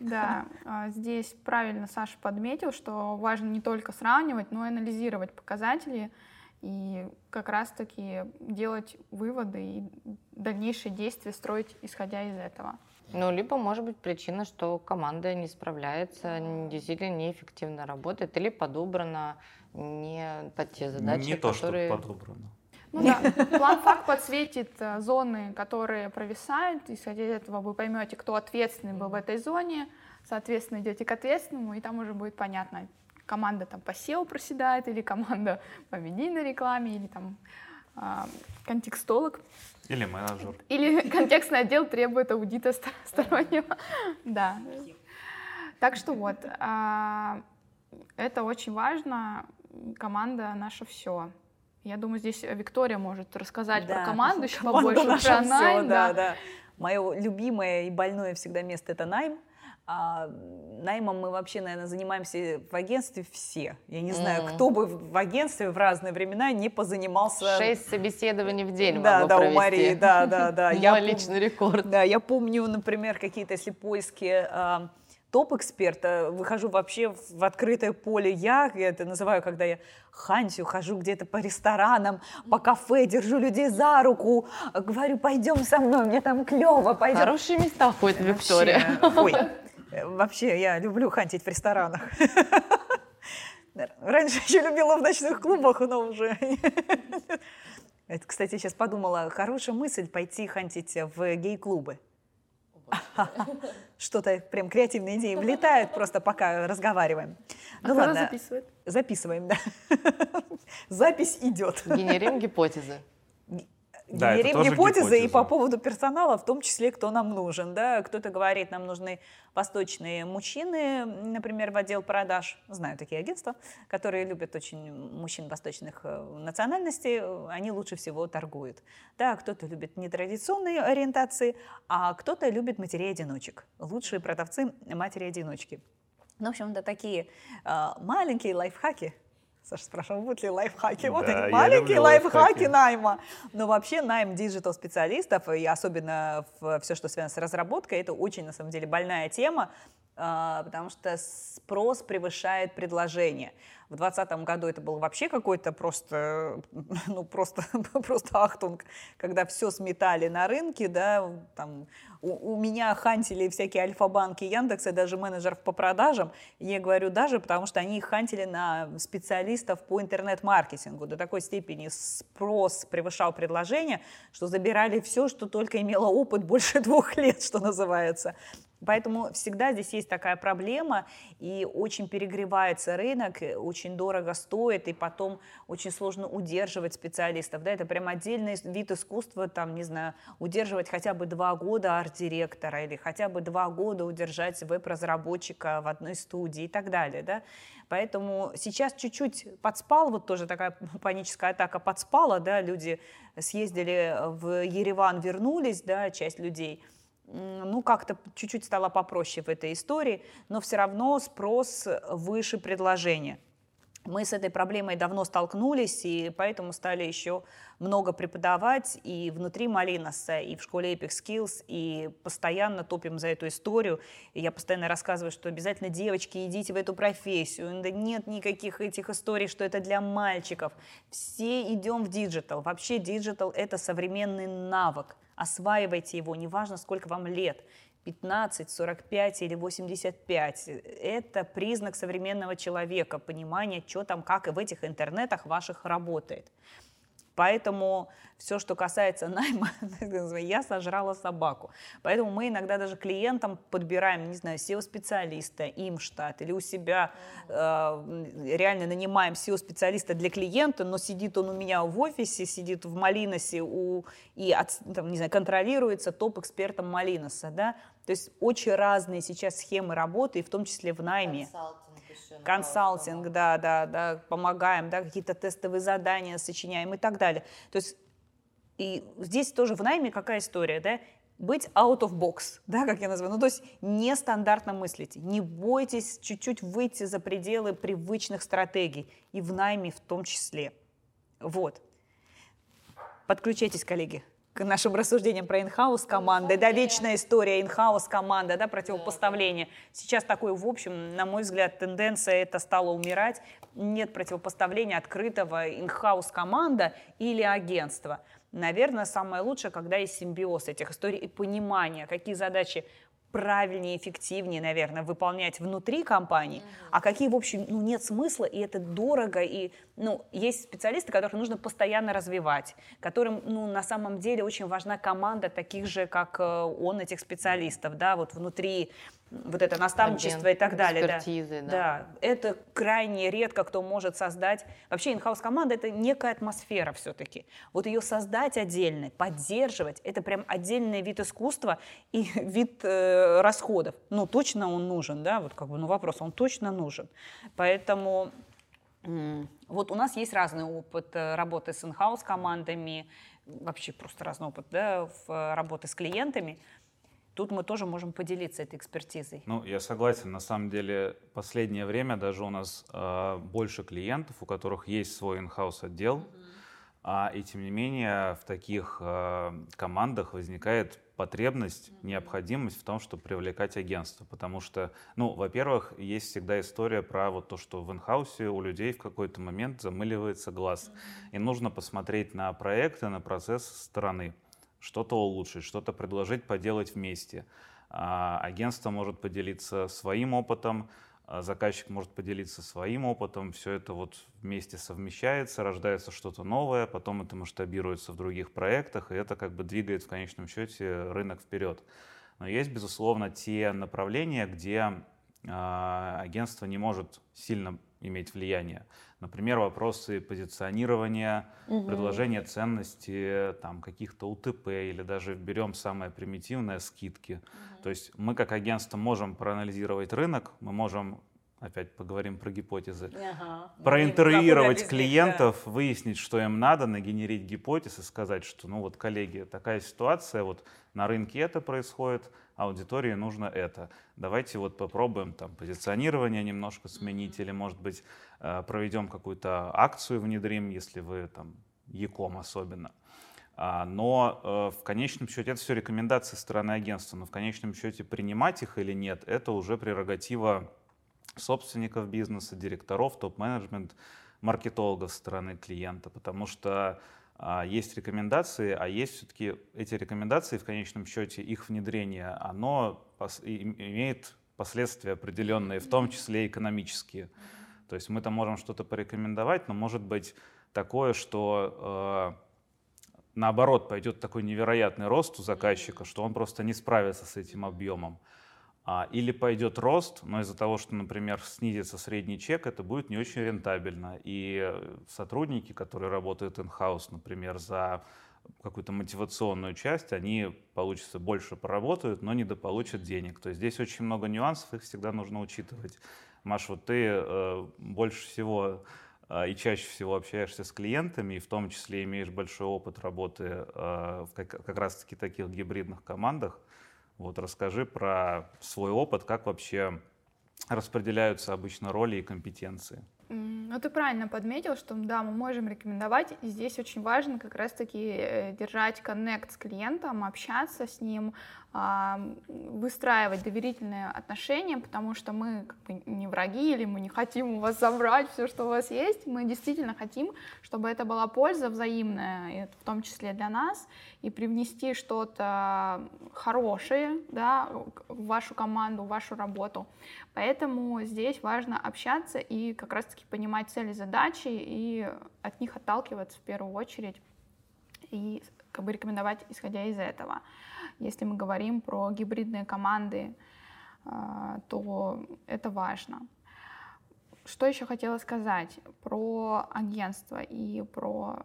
Да, а, здесь правильно Саша подметил, что важно не только сравнивать, но и анализировать показатели и как раз-таки делать выводы и дальнейшие действия строить, исходя из этого. Ну, либо, может быть, причина, что команда не справляется, действительно неэффективно работает или подобрана не под те задачи, не которые... то, что подобрано. Ну да, план-факт подсветит э, зоны, которые провисают. Исходя из этого вы поймете, кто ответственный был в этой зоне. Соответственно, идете к ответственному, и там уже будет понятно, команда там по SEO проседает, или команда по медийной рекламе, или там контекстолог. Или менеджер. Или контекстный отдел требует аудита стороннего. Да. Так что вот, а, это очень важно. Команда наше все. Я думаю, здесь Виктория может рассказать да. про команду еще побольше, про найм. Да, да. да. Мое любимое и больное всегда место это найм. А наймом мы вообще, наверное, занимаемся в агентстве все. Я не знаю, mm. кто бы в агентстве в разные времена не позанимался. Шесть собеседований в день Да, могу да, провести. у Марии, да, да, да. Мой личный рекорд. Да, я помню, например, какие-то, если поиски а, топ-эксперта, выхожу вообще в открытое поле. Я, я это называю, когда я хантю, хожу где-то по ресторанам, по кафе, держу людей за руку, говорю, пойдем со мной, мне там клево, пойдем. Хорошие места ходит Виктория. Ой, вообще я люблю хантить в ресторанах. Раньше еще любила в ночных клубах, но уже... Это, кстати, сейчас подумала, хорошая мысль пойти хантить в гей-клубы. Что-то прям креативные идеи влетают просто пока разговариваем. А ну ладно. записывает? Записываем, да. Запись идет. Генерим гипотезы да, генерим гипотезы и по поводу персонала, в том числе, кто нам нужен. Да? Кто-то говорит, нам нужны восточные мужчины, например, в отдел продаж. Знаю такие агентства, которые любят очень мужчин восточных э, национальностей, они лучше всего торгуют. Да, кто-то любит нетрадиционные ориентации, а кто-то любит матерей-одиночек. Лучшие продавцы матери-одиночки. Ну, в общем, да, такие э, маленькие лайфхаки – Саша спрашивал, будут ли лайфхаки. Да, вот эти маленькие лайфхаки. лайфхаки найма. Но вообще найм digital-специалистов, и особенно в все, что связано с разработкой, это очень, на самом деле, больная тема. А, потому что спрос превышает предложение. В 2020 году это был вообще какой-то просто, ну просто, просто ахтунг, когда все сметали на рынке, да, там у, у меня хантили всякие альфа-банки Яндекса, даже менеджеров по продажам, я говорю даже, потому что они хантили на специалистов по интернет-маркетингу. До такой степени спрос превышал предложение, что забирали все, что только имело опыт больше двух лет, что называется. Поэтому всегда здесь есть такая проблема, и очень перегревается рынок, очень дорого стоит, и потом очень сложно удерживать специалистов. Да, это прям отдельный вид искусства, там, не знаю, удерживать хотя бы два года арт-директора или хотя бы два года удержать веб-разработчика в одной студии и так далее. Да? Поэтому сейчас чуть-чуть подспал, вот тоже такая паническая атака подспала, да, люди съездили в Ереван, вернулись, да, часть людей – ну, как-то чуть-чуть стало попроще в этой истории, но все равно спрос выше предложения. Мы с этой проблемой давно столкнулись, и поэтому стали еще много преподавать и внутри Малиноса, и в школе Epic Skills, и постоянно топим за эту историю. И я постоянно рассказываю, что обязательно, девочки, идите в эту профессию. Нет никаких этих историй, что это для мальчиков. Все идем в digital. Вообще digital – это современный навык осваивайте его, неважно, сколько вам лет, 15, 45 или 85. Это признак современного человека, понимание, что там, как и в этих интернетах ваших работает. Поэтому все, что касается найма, я сожрала собаку. Поэтому мы иногда даже клиентам подбираем, не знаю, SEO-специалиста, им штат, или у себя э, реально нанимаем SEO-специалиста для клиента, но сидит он у меня в офисе, сидит в Малиносе у, и от, там, не знаю, контролируется топ-экспертом Малиноса. Да? То есть очень разные сейчас схемы работы, и в том числе в найме. Консалтинг консалтинг, да, да, да, помогаем, да, какие-то тестовые задания сочиняем и так далее. То есть и здесь тоже в найме какая история, да, быть out of box, да, как я называю, ну, то есть нестандартно мыслите, не бойтесь чуть-чуть выйти за пределы привычных стратегий, и в найме в том числе. Вот. Подключайтесь, коллеги к нашим рассуждениям про инхаус команды, да, вечная история инхаус команда, да, противопоставление. Сейчас такой, в общем, на мой взгляд, тенденция это стала умирать. Нет противопоставления открытого инхаус команда или агентства. Наверное, самое лучшее, когда есть симбиоз этих историй и понимание, какие задачи правильнее, эффективнее, наверное, выполнять внутри компании, mm-hmm. а какие, в общем, ну, нет смысла, и это дорого, и, ну, есть специалисты, которых нужно постоянно развивать, которым, ну, на самом деле очень важна команда таких же, как э, он, этих специалистов, да, вот внутри вот это наставничество Агент, и так далее. Да. да. да, это крайне редко кто может создать. Вообще инхаус команда это некая атмосфера все-таки. Вот ее создать отдельно, поддерживать, это прям отдельный вид искусства и вид э, расходов. Ну точно он нужен, да, вот как бы, ну вопрос, он точно нужен. Поэтому вот у нас есть разный опыт э, работы с инхаус командами, вообще просто разный опыт, да, в э, работы с клиентами. Тут мы тоже можем поделиться этой экспертизой. Ну, я согласен. На самом деле, последнее время даже у нас э, больше клиентов, у которых есть свой инхаус отдел, mm-hmm. а, и тем не менее в таких э, командах возникает потребность, mm-hmm. необходимость в том, чтобы привлекать агентство, потому что, ну, во-первых, есть всегда история про вот то, что в инхаусе у людей в какой-то момент замыливается глаз, mm-hmm. и нужно посмотреть на проекты, на процесс стороны что-то улучшить, что-то предложить, поделать вместе. А, агентство может поделиться своим опытом, а, заказчик может поделиться своим опытом, все это вот вместе совмещается, рождается что-то новое, потом это масштабируется в других проектах, и это как бы двигает в конечном счете рынок вперед. Но есть, безусловно, те направления, где а, агентство не может сильно иметь влияние. Например, вопросы позиционирования, угу. предложения ценности, там, каких-то УТП или даже берем самое примитивное скидки. Угу. То есть мы как агентство можем проанализировать рынок, мы можем опять поговорим про гипотезы, ага. проинтервьюировать клиентов, да. выяснить, что им надо, нагенерить гипотезы, сказать, что, ну вот, коллеги, такая ситуация, вот на рынке это происходит, аудитории нужно это. Давайте вот попробуем там позиционирование немножко сменить, или, может быть, э, проведем какую-то акцию, внедрим, если вы там Яком особенно. А, но э, в конечном счете это все рекомендации стороны агентства, но в конечном счете принимать их или нет, это уже прерогатива собственников бизнеса, директоров, топ-менеджмент, маркетологов со стороны клиента, потому что а, есть рекомендации, а есть все-таки эти рекомендации в конечном счете, их внедрение, оно пос, имеет последствия определенные, в том числе экономические. То есть мы там можем что-то порекомендовать, но может быть такое, что э, наоборот пойдет такой невероятный рост у заказчика, что он просто не справится с этим объемом. А, или пойдет рост, но из-за того, что, например, снизится средний чек, это будет не очень рентабельно. И сотрудники, которые работают in-house, например, за какую-то мотивационную часть, они, получится, больше поработают, но недополучат денег. То есть здесь очень много нюансов, их всегда нужно учитывать. Маш, вот ты э, больше всего э, и чаще всего общаешься с клиентами, и в том числе имеешь большой опыт работы э, в как, как раз-таки таких гибридных командах. Вот расскажи про свой опыт, как вообще распределяются обычно роли и компетенции. Ну, ты правильно подметил, что да, мы можем рекомендовать. И здесь очень важно как раз-таки э, держать коннект с клиентом, общаться с ним, выстраивать доверительные отношения, потому что мы как бы не враги или мы не хотим у вас забрать все, что у вас есть. Мы действительно хотим, чтобы это была польза взаимная, в том числе для нас, и привнести что-то хорошее да, в вашу команду, в вашу работу. Поэтому здесь важно общаться и как раз-таки понимать цели, задачи и от них отталкиваться в первую очередь и как бы рекомендовать исходя из этого. Если мы говорим про гибридные команды, а, то это важно. Что еще хотела сказать про агентство и про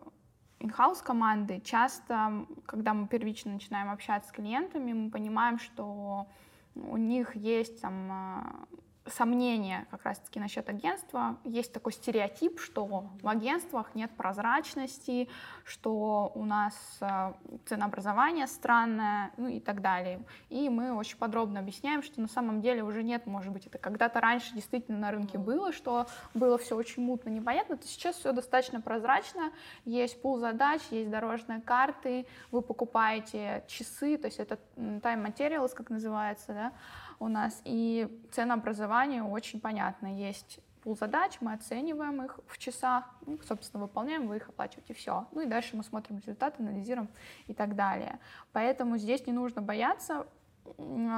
in-house команды. Часто, когда мы первично начинаем общаться с клиентами, мы понимаем, что у них есть там а, сомнения как раз-таки насчет агентства. Есть такой стереотип, что в агентствах нет прозрачности, что у нас э, ценообразование странное, ну и так далее. И мы очень подробно объясняем, что на самом деле уже нет, может быть, это когда-то раньше действительно на рынке было, что было все очень мутно, непонятно, то сейчас все достаточно прозрачно, есть пул задач, есть дорожные карты, вы покупаете часы, то есть это time materials, как называется, да, у нас. И ценообразование очень понятно. Есть пул задач, мы оцениваем их в часах, ну, собственно, выполняем, вы их оплачиваете, все. Ну и дальше мы смотрим результаты, анализируем и так далее. Поэтому здесь не нужно бояться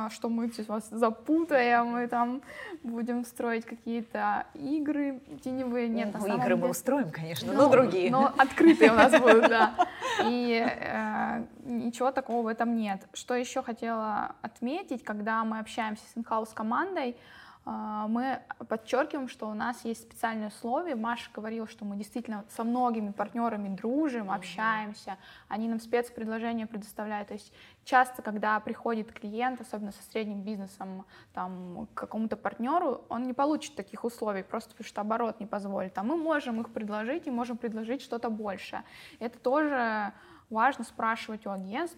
что мы вас запутаем, и там будем строить какие-то игры теневые. Нет, ну, на игры деле... мы устроим, конечно, но, но другие. Но открытые у нас будут, да. И э, ничего такого в этом нет. Что еще хотела отметить, когда мы общаемся с инхаус командой, а, мы подчеркиваем, что у нас есть специальные условия. Маша говорила, что мы действительно со многими партнерами дружим, общаемся, они нам спецпредложения предоставляют. То есть часто, когда приходит клиент, особенно со средним бизнесом, там, к какому-то партнеру, он не получит таких условий, просто потому что оборот не позволит. А мы можем их предложить и можем предложить что-то большее. Это тоже важно спрашивать у агентств,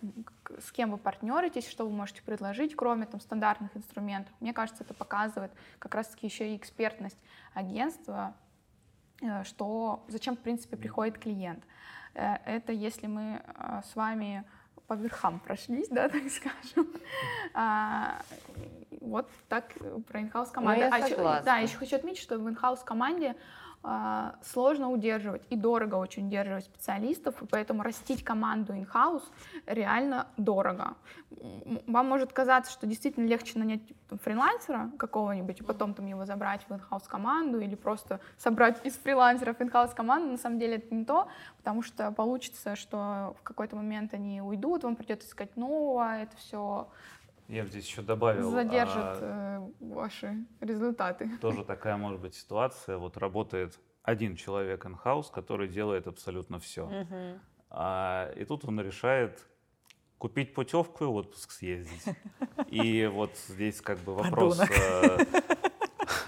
с кем вы партнеритесь, что вы можете предложить, кроме там, стандартных инструментов. Мне кажется, это показывает как раз-таки еще и экспертность агентства, э, что зачем, в принципе, приходит клиент. Э, это если мы э, с вами по верхам прошлись, да, так скажем. А, вот так про инхаус команду. Ну, а еще, да, еще хочу отметить, что в инхаус команде сложно удерживать и дорого очень удерживать специалистов, и поэтому растить команду in-house реально дорого. Вам может казаться, что действительно легче нанять там, фрилансера какого-нибудь и потом там его забрать в in-house команду или просто собрать из фрилансеров in-house команду. На самом деле это не то, потому что получится, что в какой-то момент они уйдут, вам придется искать нового, это все я бы здесь еще добавил. Задержит а, э, ваши результаты. Тоже такая может быть ситуация. Вот работает один человек in-house, который делает абсолютно все. Угу. А, и тут он решает купить путевку и в отпуск съездить. И вот здесь как бы вопрос, э,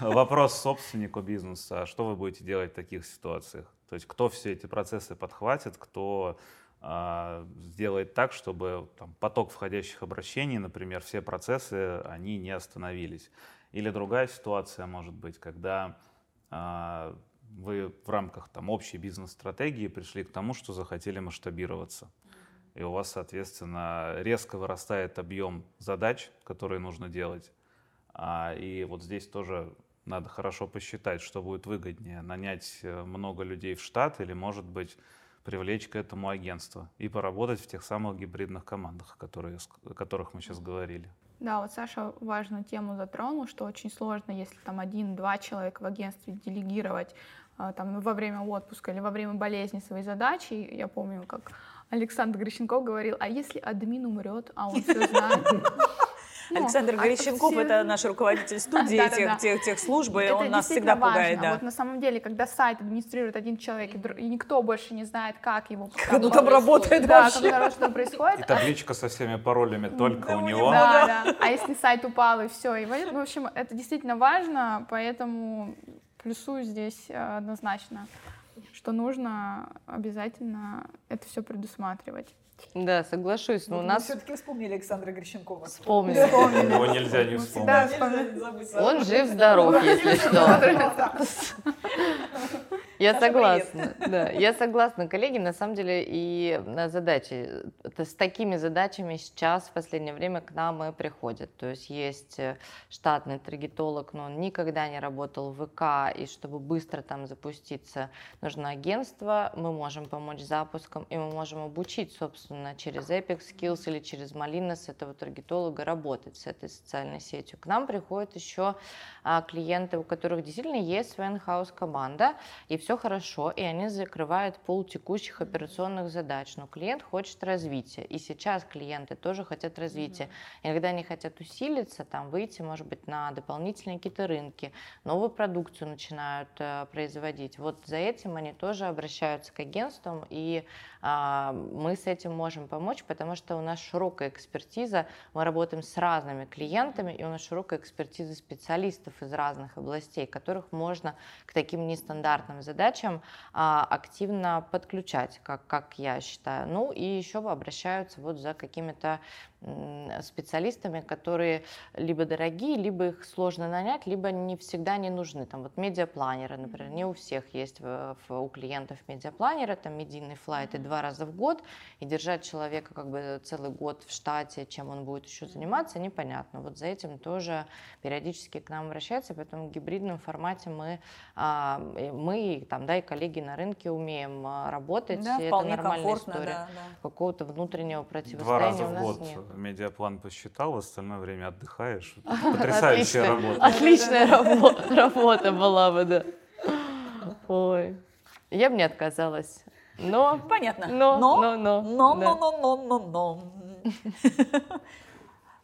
вопрос собственнику бизнеса, а что вы будете делать в таких ситуациях? То есть кто все эти процессы подхватит, кто сделать так, чтобы там, поток входящих обращений, например, все процессы, они не остановились. Или другая ситуация может быть, когда а, вы в рамках там, общей бизнес-стратегии пришли к тому, что захотели масштабироваться. и у вас, соответственно, резко вырастает объем задач, которые нужно делать. А, и вот здесь тоже надо хорошо посчитать, что будет выгоднее, нанять э, много людей в штат или, может быть, привлечь к этому агентство и поработать в тех самых гибридных командах, которые, о которых мы сейчас говорили. Да, вот Саша важную тему затронул, что очень сложно, если там один-два человека в агентстве делегировать а, там, во время отпуска или во время болезни свои задачи. Я помню, как Александр Грищенков говорил, а если админ умрет, а он все знает? Ну, Александр а Горяченков все... это наш руководитель студии да, тех, да, да. Тех, тех службы, это он нас всегда важно. пугает. Да. Вот на самом деле, когда сайт администрирует один человек, и, и никто больше не знает, как его как оно там работает да, вообще. как оно происходит. И табличка со всеми паролями только у него. Да, да. А если сайт упал и все, и в общем, это действительно важно, поэтому плюсую здесь э, однозначно, что нужно обязательно это все предусматривать. Да, соглашусь. Но у нас... все-таки вспомнили Александра Грищенкова. Вспомнили. вспомнили. Его нельзя не вспомнить. Он жив-здоров, если что. Я согласна, да, я согласна, коллеги, на самом деле и на задачи, с такими задачами сейчас в последнее время к нам и приходят, то есть есть э, штатный таргетолог, но он никогда не работал в ВК, и чтобы быстро там запуститься, нужно агентство, мы можем помочь запуском, и мы можем обучить, собственно, через Epic Skills или через Malinas этого таргетолога работать с этой социальной сетью. К нам приходят еще а, клиенты, у которых действительно есть своя in команда, и все все хорошо, и они закрывают пол текущих операционных задач, но клиент хочет развития, и сейчас клиенты тоже хотят развития. Mm-hmm. Иногда они хотят усилиться, там, выйти, может быть, на дополнительные какие-то рынки, новую продукцию начинают э, производить. Вот за этим они тоже обращаются к агентствам, и э, мы с этим можем помочь, потому что у нас широкая экспертиза, мы работаем с разными клиентами, и у нас широкая экспертиза специалистов из разных областей, которых можно к таким нестандартным задачам задачам а, активно подключать, как, как я считаю. Ну и еще обращаются вот за какими-то специалистами, которые либо дорогие, либо их сложно нанять, либо не всегда не нужны. Там вот медиапланеры, например, не у всех есть в, в, у клиентов медиапланеры, там медийный флайт и два раза в год, и держать человека как бы целый год в штате, чем он будет еще заниматься, непонятно. Вот за этим тоже периодически к нам обращаются, поэтому в гибридном формате мы, а, мы там, да, и коллеги на рынке умеем а, работать, да, и это нормальная история. Да, да. Какого-то внутреннего противостояния у нас год нет медиаплан посчитал, в остальное время отдыхаешь. Потрясающая работа. Отличная работа, работа была бы, да. Ой, я бы не отказалась. Но, Понятно. Но, но, но, но, но, но, но, но, но.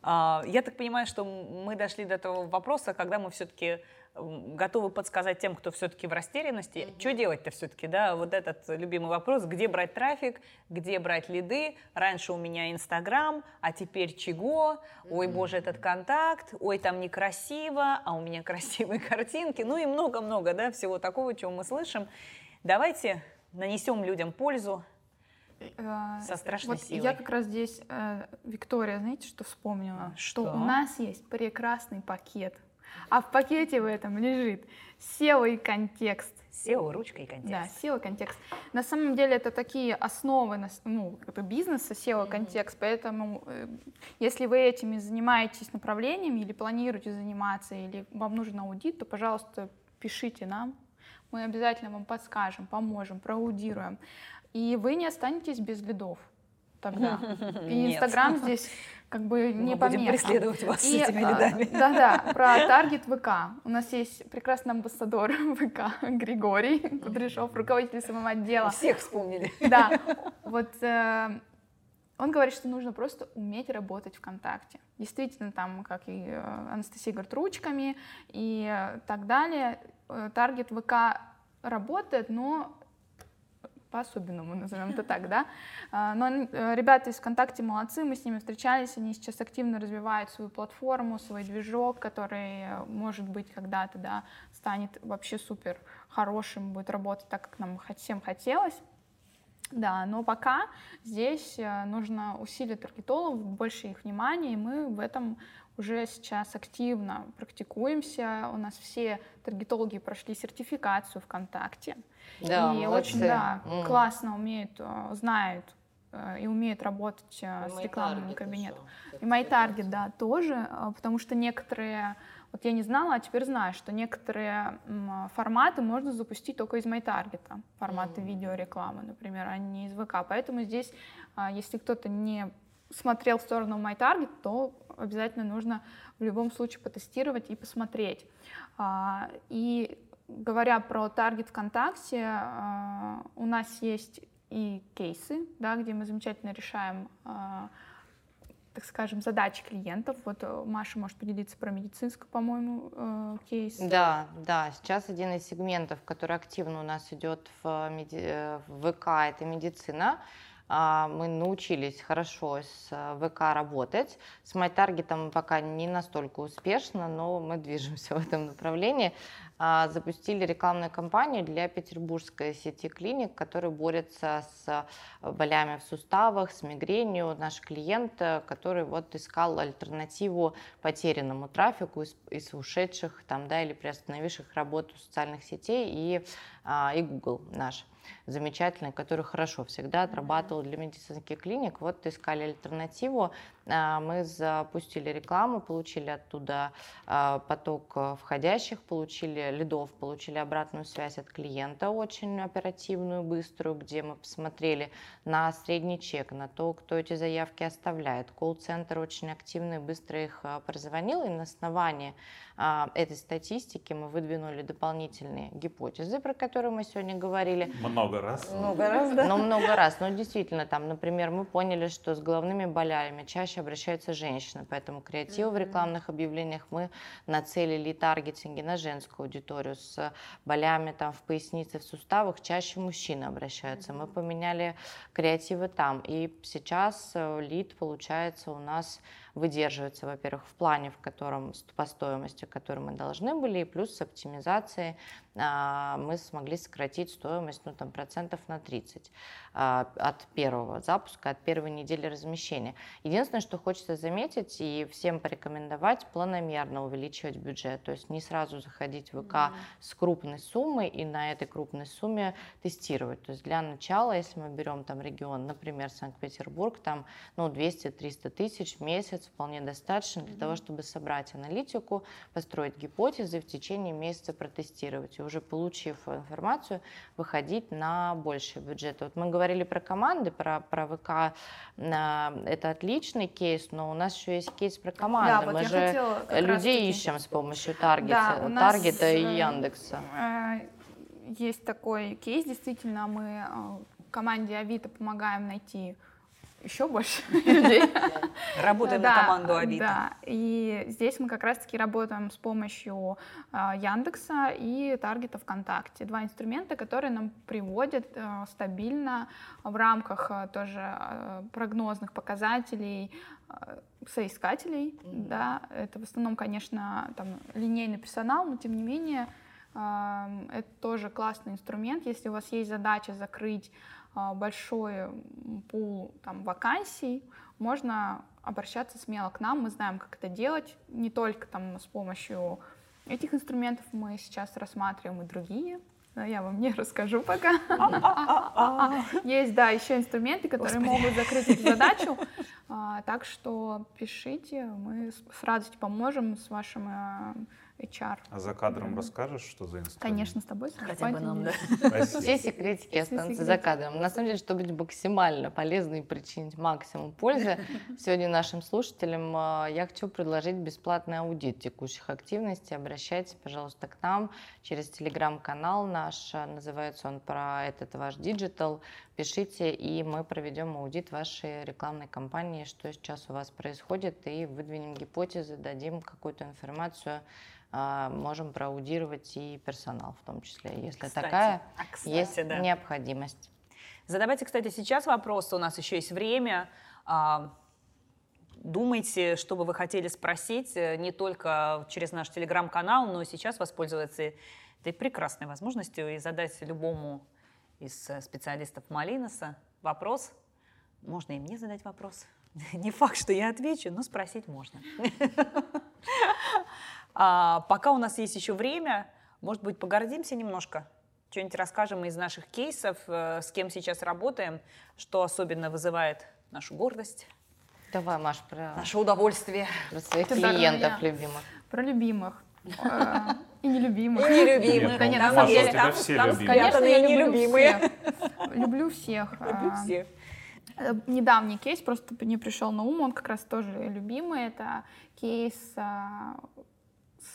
Я так понимаю, что мы дошли до того вопроса, когда мы все-таки готовы подсказать тем, кто все-таки в растерянности, mm-hmm. что делать-то все-таки, да, вот этот любимый вопрос, где брать трафик, где брать лиды, раньше у меня Инстаграм, а теперь чего, ой, боже, этот контакт, ой, там некрасиво, а у меня красивые картинки, ну и много-много, да, всего такого, чего мы слышим. Давайте нанесем людям пользу, э, со страшной вот силой. Я как раз здесь, э, Виктория, знаете, что вспомнила? Что? что у нас есть прекрасный пакет а в пакете в этом лежит SEO и контекст. SEO, ручка и контекст. Да, SEO, контекст. На самом деле это такие основы ну, бизнеса, SEO, контекст, поэтому э, если вы этими занимаетесь направлениями или планируете заниматься, или вам нужен аудит, то, пожалуйста, пишите нам, мы обязательно вам подскажем, поможем, проаудируем. И вы не останетесь без лидов тогда. И Инстаграм здесь как бы не помеха. будем преследовать вас и, с этими лидами. Да-да, про таргет ВК. У нас есть прекрасный амбассадор ВК Григорий Кудряшов, руководитель самого отдела. Всех вспомнили. Да, вот э, он говорит, что нужно просто уметь работать ВКонтакте. Действительно, там, как и э, Анастасия говорит, ручками и так далее. Э, таргет ВК работает, но по-особенному, назовем это так, да. А, но э, ребята из ВКонтакте молодцы, мы с ними встречались, они сейчас активно развивают свою платформу, свой движок, который, э, может быть, когда-то, да, станет вообще супер хорошим, будет работать так, как нам всем хотелось. Да, но пока здесь э, нужно усилить таргетологов, больше их внимания, и мы в этом уже сейчас активно практикуемся. У нас все таргетологи прошли сертификацию ВКонтакте. Да, и молодцы. очень да, mm. классно умеют, э, знают э, и умеют работать э, с рекламным кабинетом. И MyTarget, да, тоже, потому что некоторые, вот я не знала, а теперь знаю, что некоторые форматы можно запустить только из MyTarget, форматы mm-hmm. видеорекламы, например, а не из ВК. Поэтому здесь, если кто-то не смотрел в сторону MyTarget, то обязательно нужно в любом случае потестировать и посмотреть. И говоря про таргет ВКонтакте, а, у нас есть и кейсы, да, где мы замечательно решаем а, так скажем, задачи клиентов. Вот э, Маша может поделиться про медицинскую, по-моему, э, кейс. Да, да. Сейчас один из сегментов, который активно у нас идет в, меди... Э, в ВК, это медицина. А, мы научились хорошо с ВК работать. С MyTarget пока не настолько успешно, но мы движемся в этом направлении. А, запустили рекламную кампанию для петербургской сети клиник, которые борются с болями в суставах, с мигренью. Наш клиент, э, который вот искал альтернативу потерянному трафику из, из ушедших там, да, или приостановивших работу социальных сетей и, а, и Google наш замечательный, который хорошо всегда отрабатывал для медицинских клиник. Вот искали альтернативу. А, мы запустили рекламу, получили оттуда а, поток э, входящих, получили лидов, получили обратную связь от клиента очень оперативную, быструю, где мы посмотрели на средний чек, на то, кто эти заявки оставляет. Колл-центр очень активно и быстро их э, прозвонил, и на основании а, этой статистики мы выдвинули дополнительные гипотезы, про которые мы сегодня говорили. Много раз. Много раз, да. Но много раз. Но действительно, там, например, мы поняли, что с головными болями чаще обращаются женщины, поэтому креативы в рекламных объявлениях мы нацелили таргетинги на женскую аудиторию. С болями там в пояснице, в суставах чаще мужчины обращаются. Мы поменяли креативы там. И сейчас э, лид получается у нас выдерживается, во-первых, в плане, в котором по стоимости, которую мы должны были, и плюс с оптимизацией а, мы смогли сократить стоимость ну, там, процентов на 30 а, от первого запуска, от первой недели размещения. Единственное, что хочется заметить и всем порекомендовать, планомерно увеличивать бюджет, то есть не сразу заходить в ВК mm-hmm. с крупной суммой и на этой крупной сумме тестировать. То есть для начала, если мы берем там регион, например, Санкт-Петербург, там ну, 200-300 тысяч в месяц вполне достаточно для mm-hmm. того, чтобы собрать аналитику, построить гипотезы, в течение месяца протестировать уже получив информацию, выходить на больший бюджет. Вот мы говорили про команды, про, про ВК, это отличный кейс, но у нас еще есть кейс про команды. Да, вот мы же людей ищем с помощью таргета, да, таргета и э, Яндекса. Э, есть такой кейс, действительно, мы э, команде Авито помогаем найти еще больше людей. Работаем на команду Авито. Да, и здесь мы как раз-таки работаем с помощью а, Яндекса и Таргета ВКонтакте. Два инструмента, которые нам приводят а, стабильно в рамках а, тоже прогнозных показателей соискателей. Да, это в основном, конечно, там, линейный персонал, но тем не менее это тоже классный инструмент. Если у вас есть задача закрыть большой пул там, вакансий, можно обращаться смело к нам, мы знаем, как это делать, не только там с помощью этих инструментов, мы сейчас рассматриваем и другие, но я вам не расскажу пока. Есть, да, еще инструменты, которые могут закрыть эту задачу, а, так что пишите, мы с радостью поможем с вашим э, HR. А за кадром расскажешь, что за инструмент? Конечно, с тобой. Хотя бы нам, да. Все секретики останутся за кадром. На самом деле, чтобы быть максимально полезной и причинить максимум пользы, сегодня нашим слушателям а, я хочу предложить бесплатный аудит текущих активностей. Обращайтесь, пожалуйста, к нам через телеграм-канал наш, называется он про этот ваш digital. Пишите, и мы проведем аудит вашей рекламной кампании, что сейчас у вас происходит, и выдвинем гипотезы, дадим какую-то информацию а, можем проаудировать и персонал в том числе, если кстати, такая а кстати, есть да. необходимость. Задавайте, кстати, сейчас вопросы, у нас еще есть время. А, думайте, что бы вы хотели спросить, э, не только через наш телеграм-канал, но и сейчас воспользоваться этой прекрасной возможностью и задать любому из э, специалистов Малиноса вопрос. Можно и мне задать вопрос. Не факт, что я отвечу, но спросить можно. А, пока у нас есть еще время, может быть, погордимся немножко что-нибудь расскажем из наших кейсов, э, с кем сейчас работаем, что особенно вызывает нашу гордость. Давай, Маш, про, наше удовольствие. Про своих клиентов любимых. Про любимых. И нелюбимых. И нелюбимых. Конечно, на самом деле, там, там конечно, я люблю всех. Люблю всех. Люблю всех. Э, недавний кейс просто не пришел на ум, он как раз тоже любимый. Это кейс, а,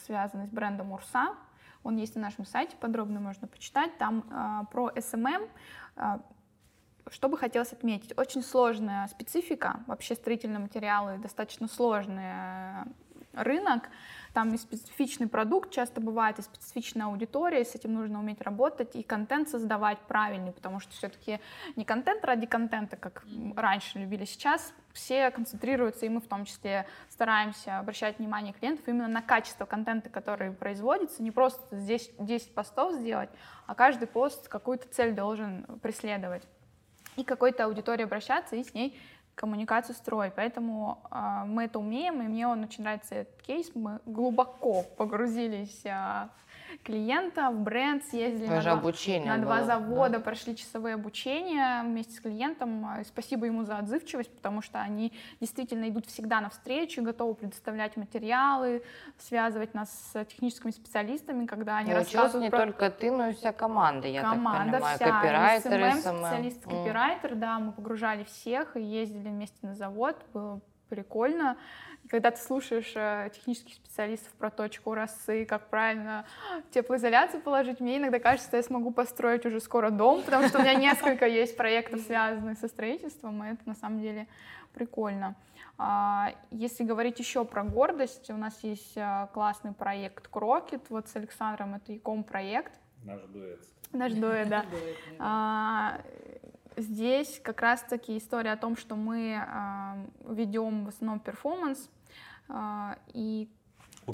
связанный с брендом Урса. Он есть на нашем сайте, подробно можно почитать. Там а, про SMM. А, что бы хотелось отметить? Очень сложная специфика. Вообще строительные материалы достаточно сложный э, рынок. Там и специфичный продукт часто бывает, и специфичная аудитория, с этим нужно уметь работать, и контент создавать правильный, потому что все-таки не контент ради контента, как раньше любили. Сейчас, все концентрируются, и мы в том числе стараемся обращать внимание клиентов именно на качество контента, который производится, не просто здесь 10 постов сделать, а каждый пост какую-то цель должен преследовать. И какой-то аудитории обращаться и с ней коммуникацию строить. Поэтому э, мы это умеем, и мне он очень нравится этот кейс. Мы глубоко погрузились э, клиента в бренд, съездили на два, на два завода, да. прошли часовые обучения вместе с клиентом. Спасибо ему за отзывчивость, потому что они действительно идут всегда навстречу, готовы предоставлять материалы, связывать нас с техническими специалистами, когда они и рассказывают не про... только ты, но и вся команда, я команда так понимаю, вся, копирайтеры, SMM, специалист, копирайтер, да, мы погружали всех и ездили вместе на завод, было прикольно когда ты слушаешь э, технических специалистов про точку росы, как правильно теплоизоляцию положить, мне иногда кажется, что я смогу построить уже скоро дом, потому что у меня несколько есть проектов, связанных со строительством, и это на самом деле прикольно. А, если говорить еще про гордость, у нас есть э, классный проект Крокет, вот с Александром это e-com проект. Наш дуэт. Наш дуэт, да. А, здесь как раз-таки история о том, что мы э, ведем в основном перформанс, а,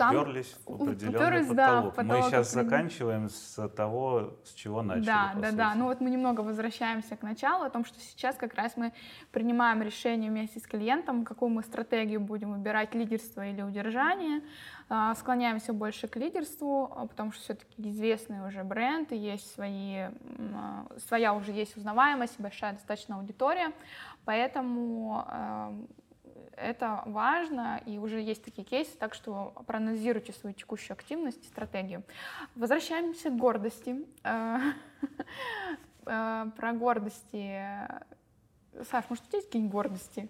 и уперлись там, в определенный уперлись, потолок. Да, потолок. Мы сейчас заканчиваем с того, с чего начали. Да, да, сути. да. Ну вот мы немного возвращаемся к началу, о том, что сейчас как раз мы принимаем решение вместе с клиентом, какую мы стратегию будем выбирать, лидерство или удержание. А, склоняемся больше к лидерству, а, потому что все-таки известный уже бренд, и есть свои, своя уже есть узнаваемость, большая достаточно аудитория. Поэтому это важно, и уже есть такие кейсы, так что проанализируйте свою текущую активность и стратегию. Возвращаемся к гордости. Э, э, про гордости. Саш, может, у тебя есть какие-нибудь гордости?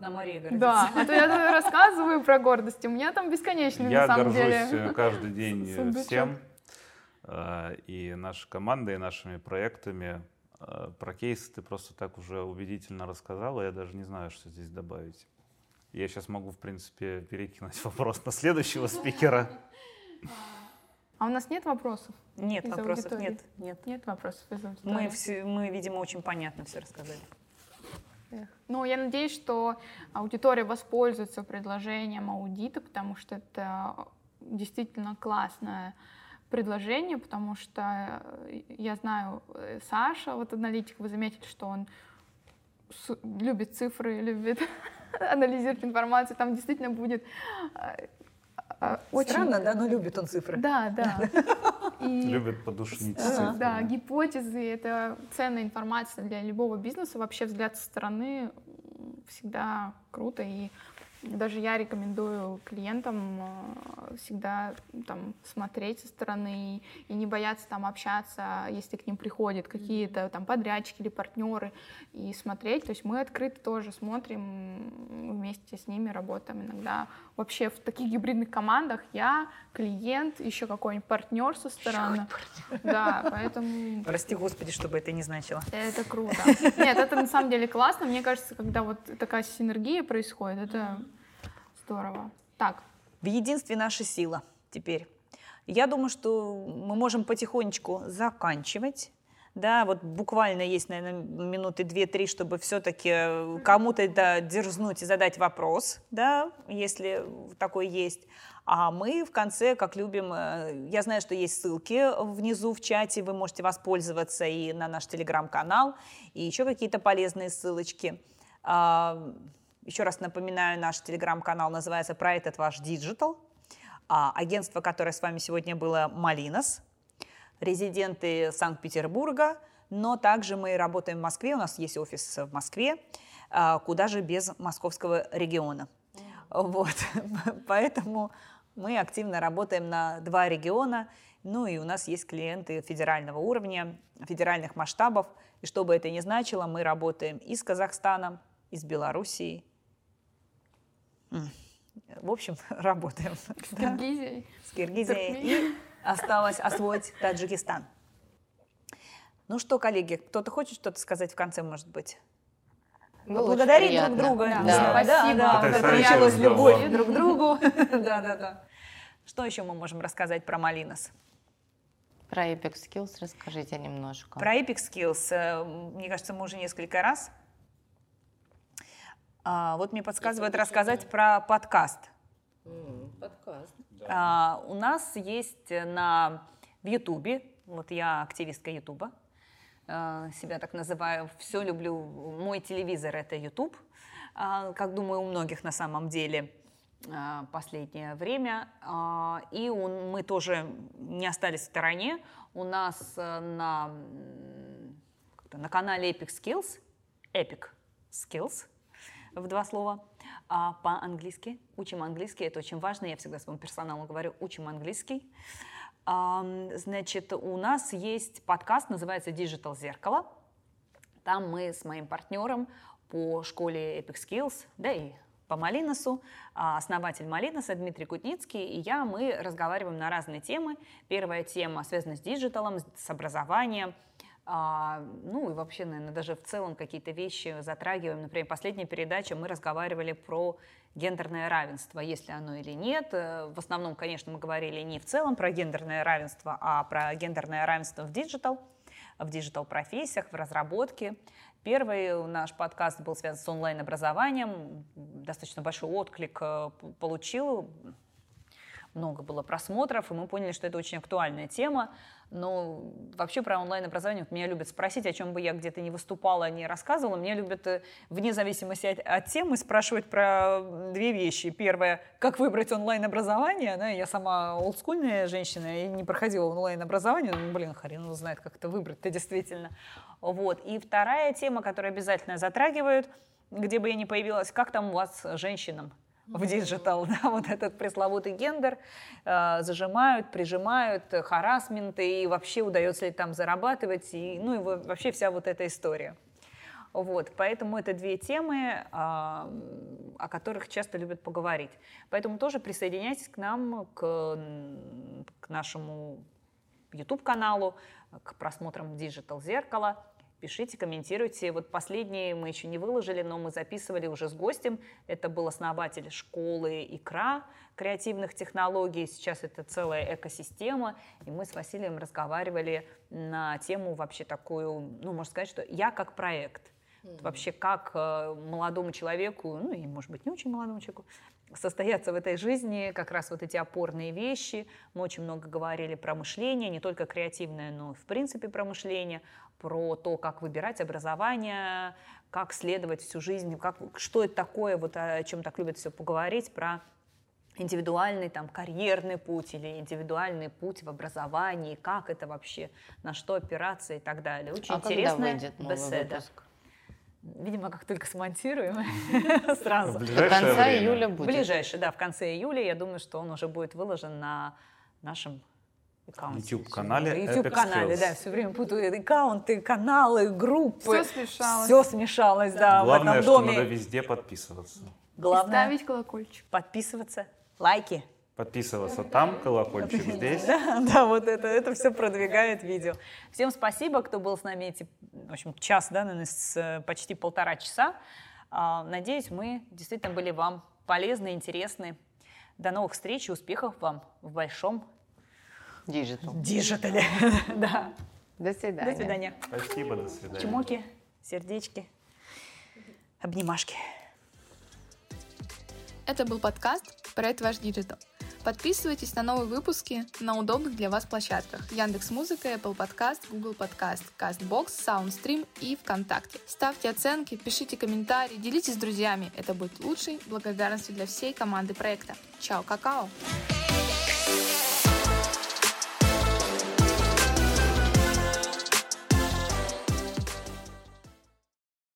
На Мария гордится. Да, а то я рассказываю про гордость. У меня там бесконечные, я на самом деле. Я горжусь каждый день всем. Э, и нашей командой, и нашими проектами. Про кейсы ты просто так уже убедительно рассказала, я даже не знаю, что здесь добавить. Я сейчас могу, в принципе, перекинуть вопрос на следующего спикера. А у нас нет вопросов? Нет вопросов, аудитории? нет, нет. Нет вопросов из аудитории? Мы, все, мы, видимо, очень понятно все рассказали. Эх. Ну, я надеюсь, что аудитория воспользуется предложением аудита, потому что это действительно классное предложение, потому что я знаю э, Саша, вот аналитик, вы заметили, что он любит цифры, любит анализировать информацию, там действительно будет э, э, очень... Странно, да, но любит он цифры. Да, да. И... Любит подушнить цифры. Да, гипотезы — это ценная информация для любого бизнеса. Вообще взгляд со стороны всегда круто. И даже я рекомендую клиентам э, всегда там, смотреть со стороны и не бояться там общаться, если к ним приходят какие-то там подрядчики или партнеры, и смотреть. То есть мы открыто тоже смотрим, вместе с ними работаем иногда. Вообще в таких гибридных командах я, клиент, еще какой-нибудь партнер со стороны. Да, поэтому... Прости господи, чтобы это не значило. Это круто. Нет, это на самом деле классно. Мне кажется, когда вот такая синергия происходит, это Здорово. Так. В единстве наша сила теперь. Я думаю, что мы можем потихонечку заканчивать. Да, вот буквально есть, наверное, минуты две-три, чтобы все-таки кому-то да, дерзнуть и задать вопрос, да, если такой есть. А мы в конце, как любим, э, я знаю, что есть ссылки внизу в чате, вы можете воспользоваться и на наш телеграм-канал, и еще какие-то полезные ссылочки. Еще раз напоминаю, наш телеграм-канал называется «Про этот ваш digital». А, агентство, которое с вами сегодня было «Малинос». резиденты Санкт-Петербурга, но также мы работаем в Москве, у нас есть офис в Москве, а, куда же без московского региона. Вот, поэтому мы активно работаем на два региона, ну и у нас есть клиенты федерального уровня, федеральных масштабов, и что бы это ни значило, мы работаем и с Казахстаном, и с Белоруссией. В общем, работаем. С Киргизией. С Киргизией. И осталось освоить Таджикистан. Ну что, коллеги, кто-то хочет что-то сказать в конце, может быть? Было Благодарить очень друг друга. Да. Да, Спасибо. да, да. здорово. любовь друг к другу. Да, да, да. Что еще мы можем рассказать про Малинос? Про Epic Skills расскажите немножко. Про Epic Skills, э, мне кажется, мы уже несколько раз. А, вот мне подсказывают рассказать про подкаст. Подкаст. А, у нас есть на в Ютубе, вот я активистка Ютуба, а, себя так называю, все люблю, мой телевизор это Ютуб, а, как думаю у многих на самом деле а, последнее время. И он- мы тоже не остались в стороне. У нас э, на, на канале Epic Skills, Epic Skills, в два слова, а, по-английски. Учим английский, это очень важно. Я всегда своему персоналу говорю, учим английский. Ам, Значит, у нас есть подкаст, называется Digital Зеркало. Там мы с моим партнером по школе Epic Skills, да и по Малиносу, а, основатель Малиноса Дмитрий Кутницкий и я, мы разговариваем на разные темы. Первая тема связана с диджиталом, с образованием, а, ну и вообще, наверное, даже в целом какие-то вещи затрагиваем. Например, последняя передача мы разговаривали про гендерное равенство, есть ли оно или нет. Э, В основном, конечно, мы говорили не в целом про гендерное равенство, а про гендерное равенство в digital, в digital-профессиях, в разработке. Первый наш подкаст был связан с онлайн-образованием, достаточно большой отклик э, получил, много было просмотров, и мы поняли, что это очень актуальная тема. Но вообще про онлайн-образование меня любят спросить, о чем бы я где-то не выступала, не рассказывала. Меня любят э, вне зависимости от, от темы спрашивать про две вещи. Первое, как выбрать онлайн-образование. Да, я сама олдскульная женщина и не проходила онлайн-образование. Ну, блин, хрен его знает, как это выбрать-то действительно. Вот. И вторая тема, которую обязательно затрагивают, где бы я ни появилась, как там у вас с женщинам? В digital, да, вот этот пресловутый гендер, э, зажимают, прижимают, харасменты, и вообще удается ли там зарабатывать, и, ну и во- вообще вся вот эта история. Вот, поэтому это две темы, а, о которых часто любят поговорить. Поэтому тоже присоединяйтесь к нам, к, к нашему YouTube-каналу, к просмотрам Digital Зеркало. Пишите, комментируйте. Вот последние мы еще не выложили, но мы записывали уже с гостем. Это был основатель школы «Икра» креативных технологий. Сейчас это целая экосистема. И мы с Василием разговаривали на тему вообще такую, ну, можно сказать, что я как проект. Вообще, как э, молодому человеку, ну и, может быть, не очень молодому человеку, состояться в этой жизни, как раз вот эти опорные вещи. Мы очень много говорили про мышление, не только креативное, но и в принципе про мышление, про то, как выбирать образование, как следовать всю жизнь, как, что это такое, вот о чем так любят все поговорить, про индивидуальный там карьерный путь или индивидуальный путь в образовании, как это вообще, на что опираться и так далее. Очень а когда интересная выйдет новый беседа. выпуск? Видимо, как только смонтируем, сразу. В До конца время. июля будет. Ближайший, да, в конце июля. Я думаю, что он уже будет выложен на нашем аккаунте. YouTube-канале YouTube-канале, да, все время путаю аккаунты, каналы, группы. Всё смешалось. Все смешалось, да, в Главное, этом что доме. надо везде подписываться. И Главное ставить колокольчик. подписываться, лайки. Подписываться там, колокольчик здесь. Да, да, вот это, это все продвигает видео. Всем спасибо, кто был с нами эти, в общем, час, да, наверное, с, э, почти полтора часа. А, Надеюсь, мы действительно были вам полезны, интересны. До новых встреч и успехов вам в большом Digital. диджитале. Да. До свидания. До свидания. Спасибо, до свидания. Чмоки, сердечки, обнимашки. Это был подкаст «Про этот ваш digital». Подписывайтесь на новые выпуски на удобных для вас площадках Яндекс Музыка, Apple Podcast, Google Podcast, CastBox, SoundStream и ВКонтакте. Ставьте оценки, пишите комментарии, делитесь с друзьями. Это будет лучшей благодарностью для всей команды проекта. Чао, какао!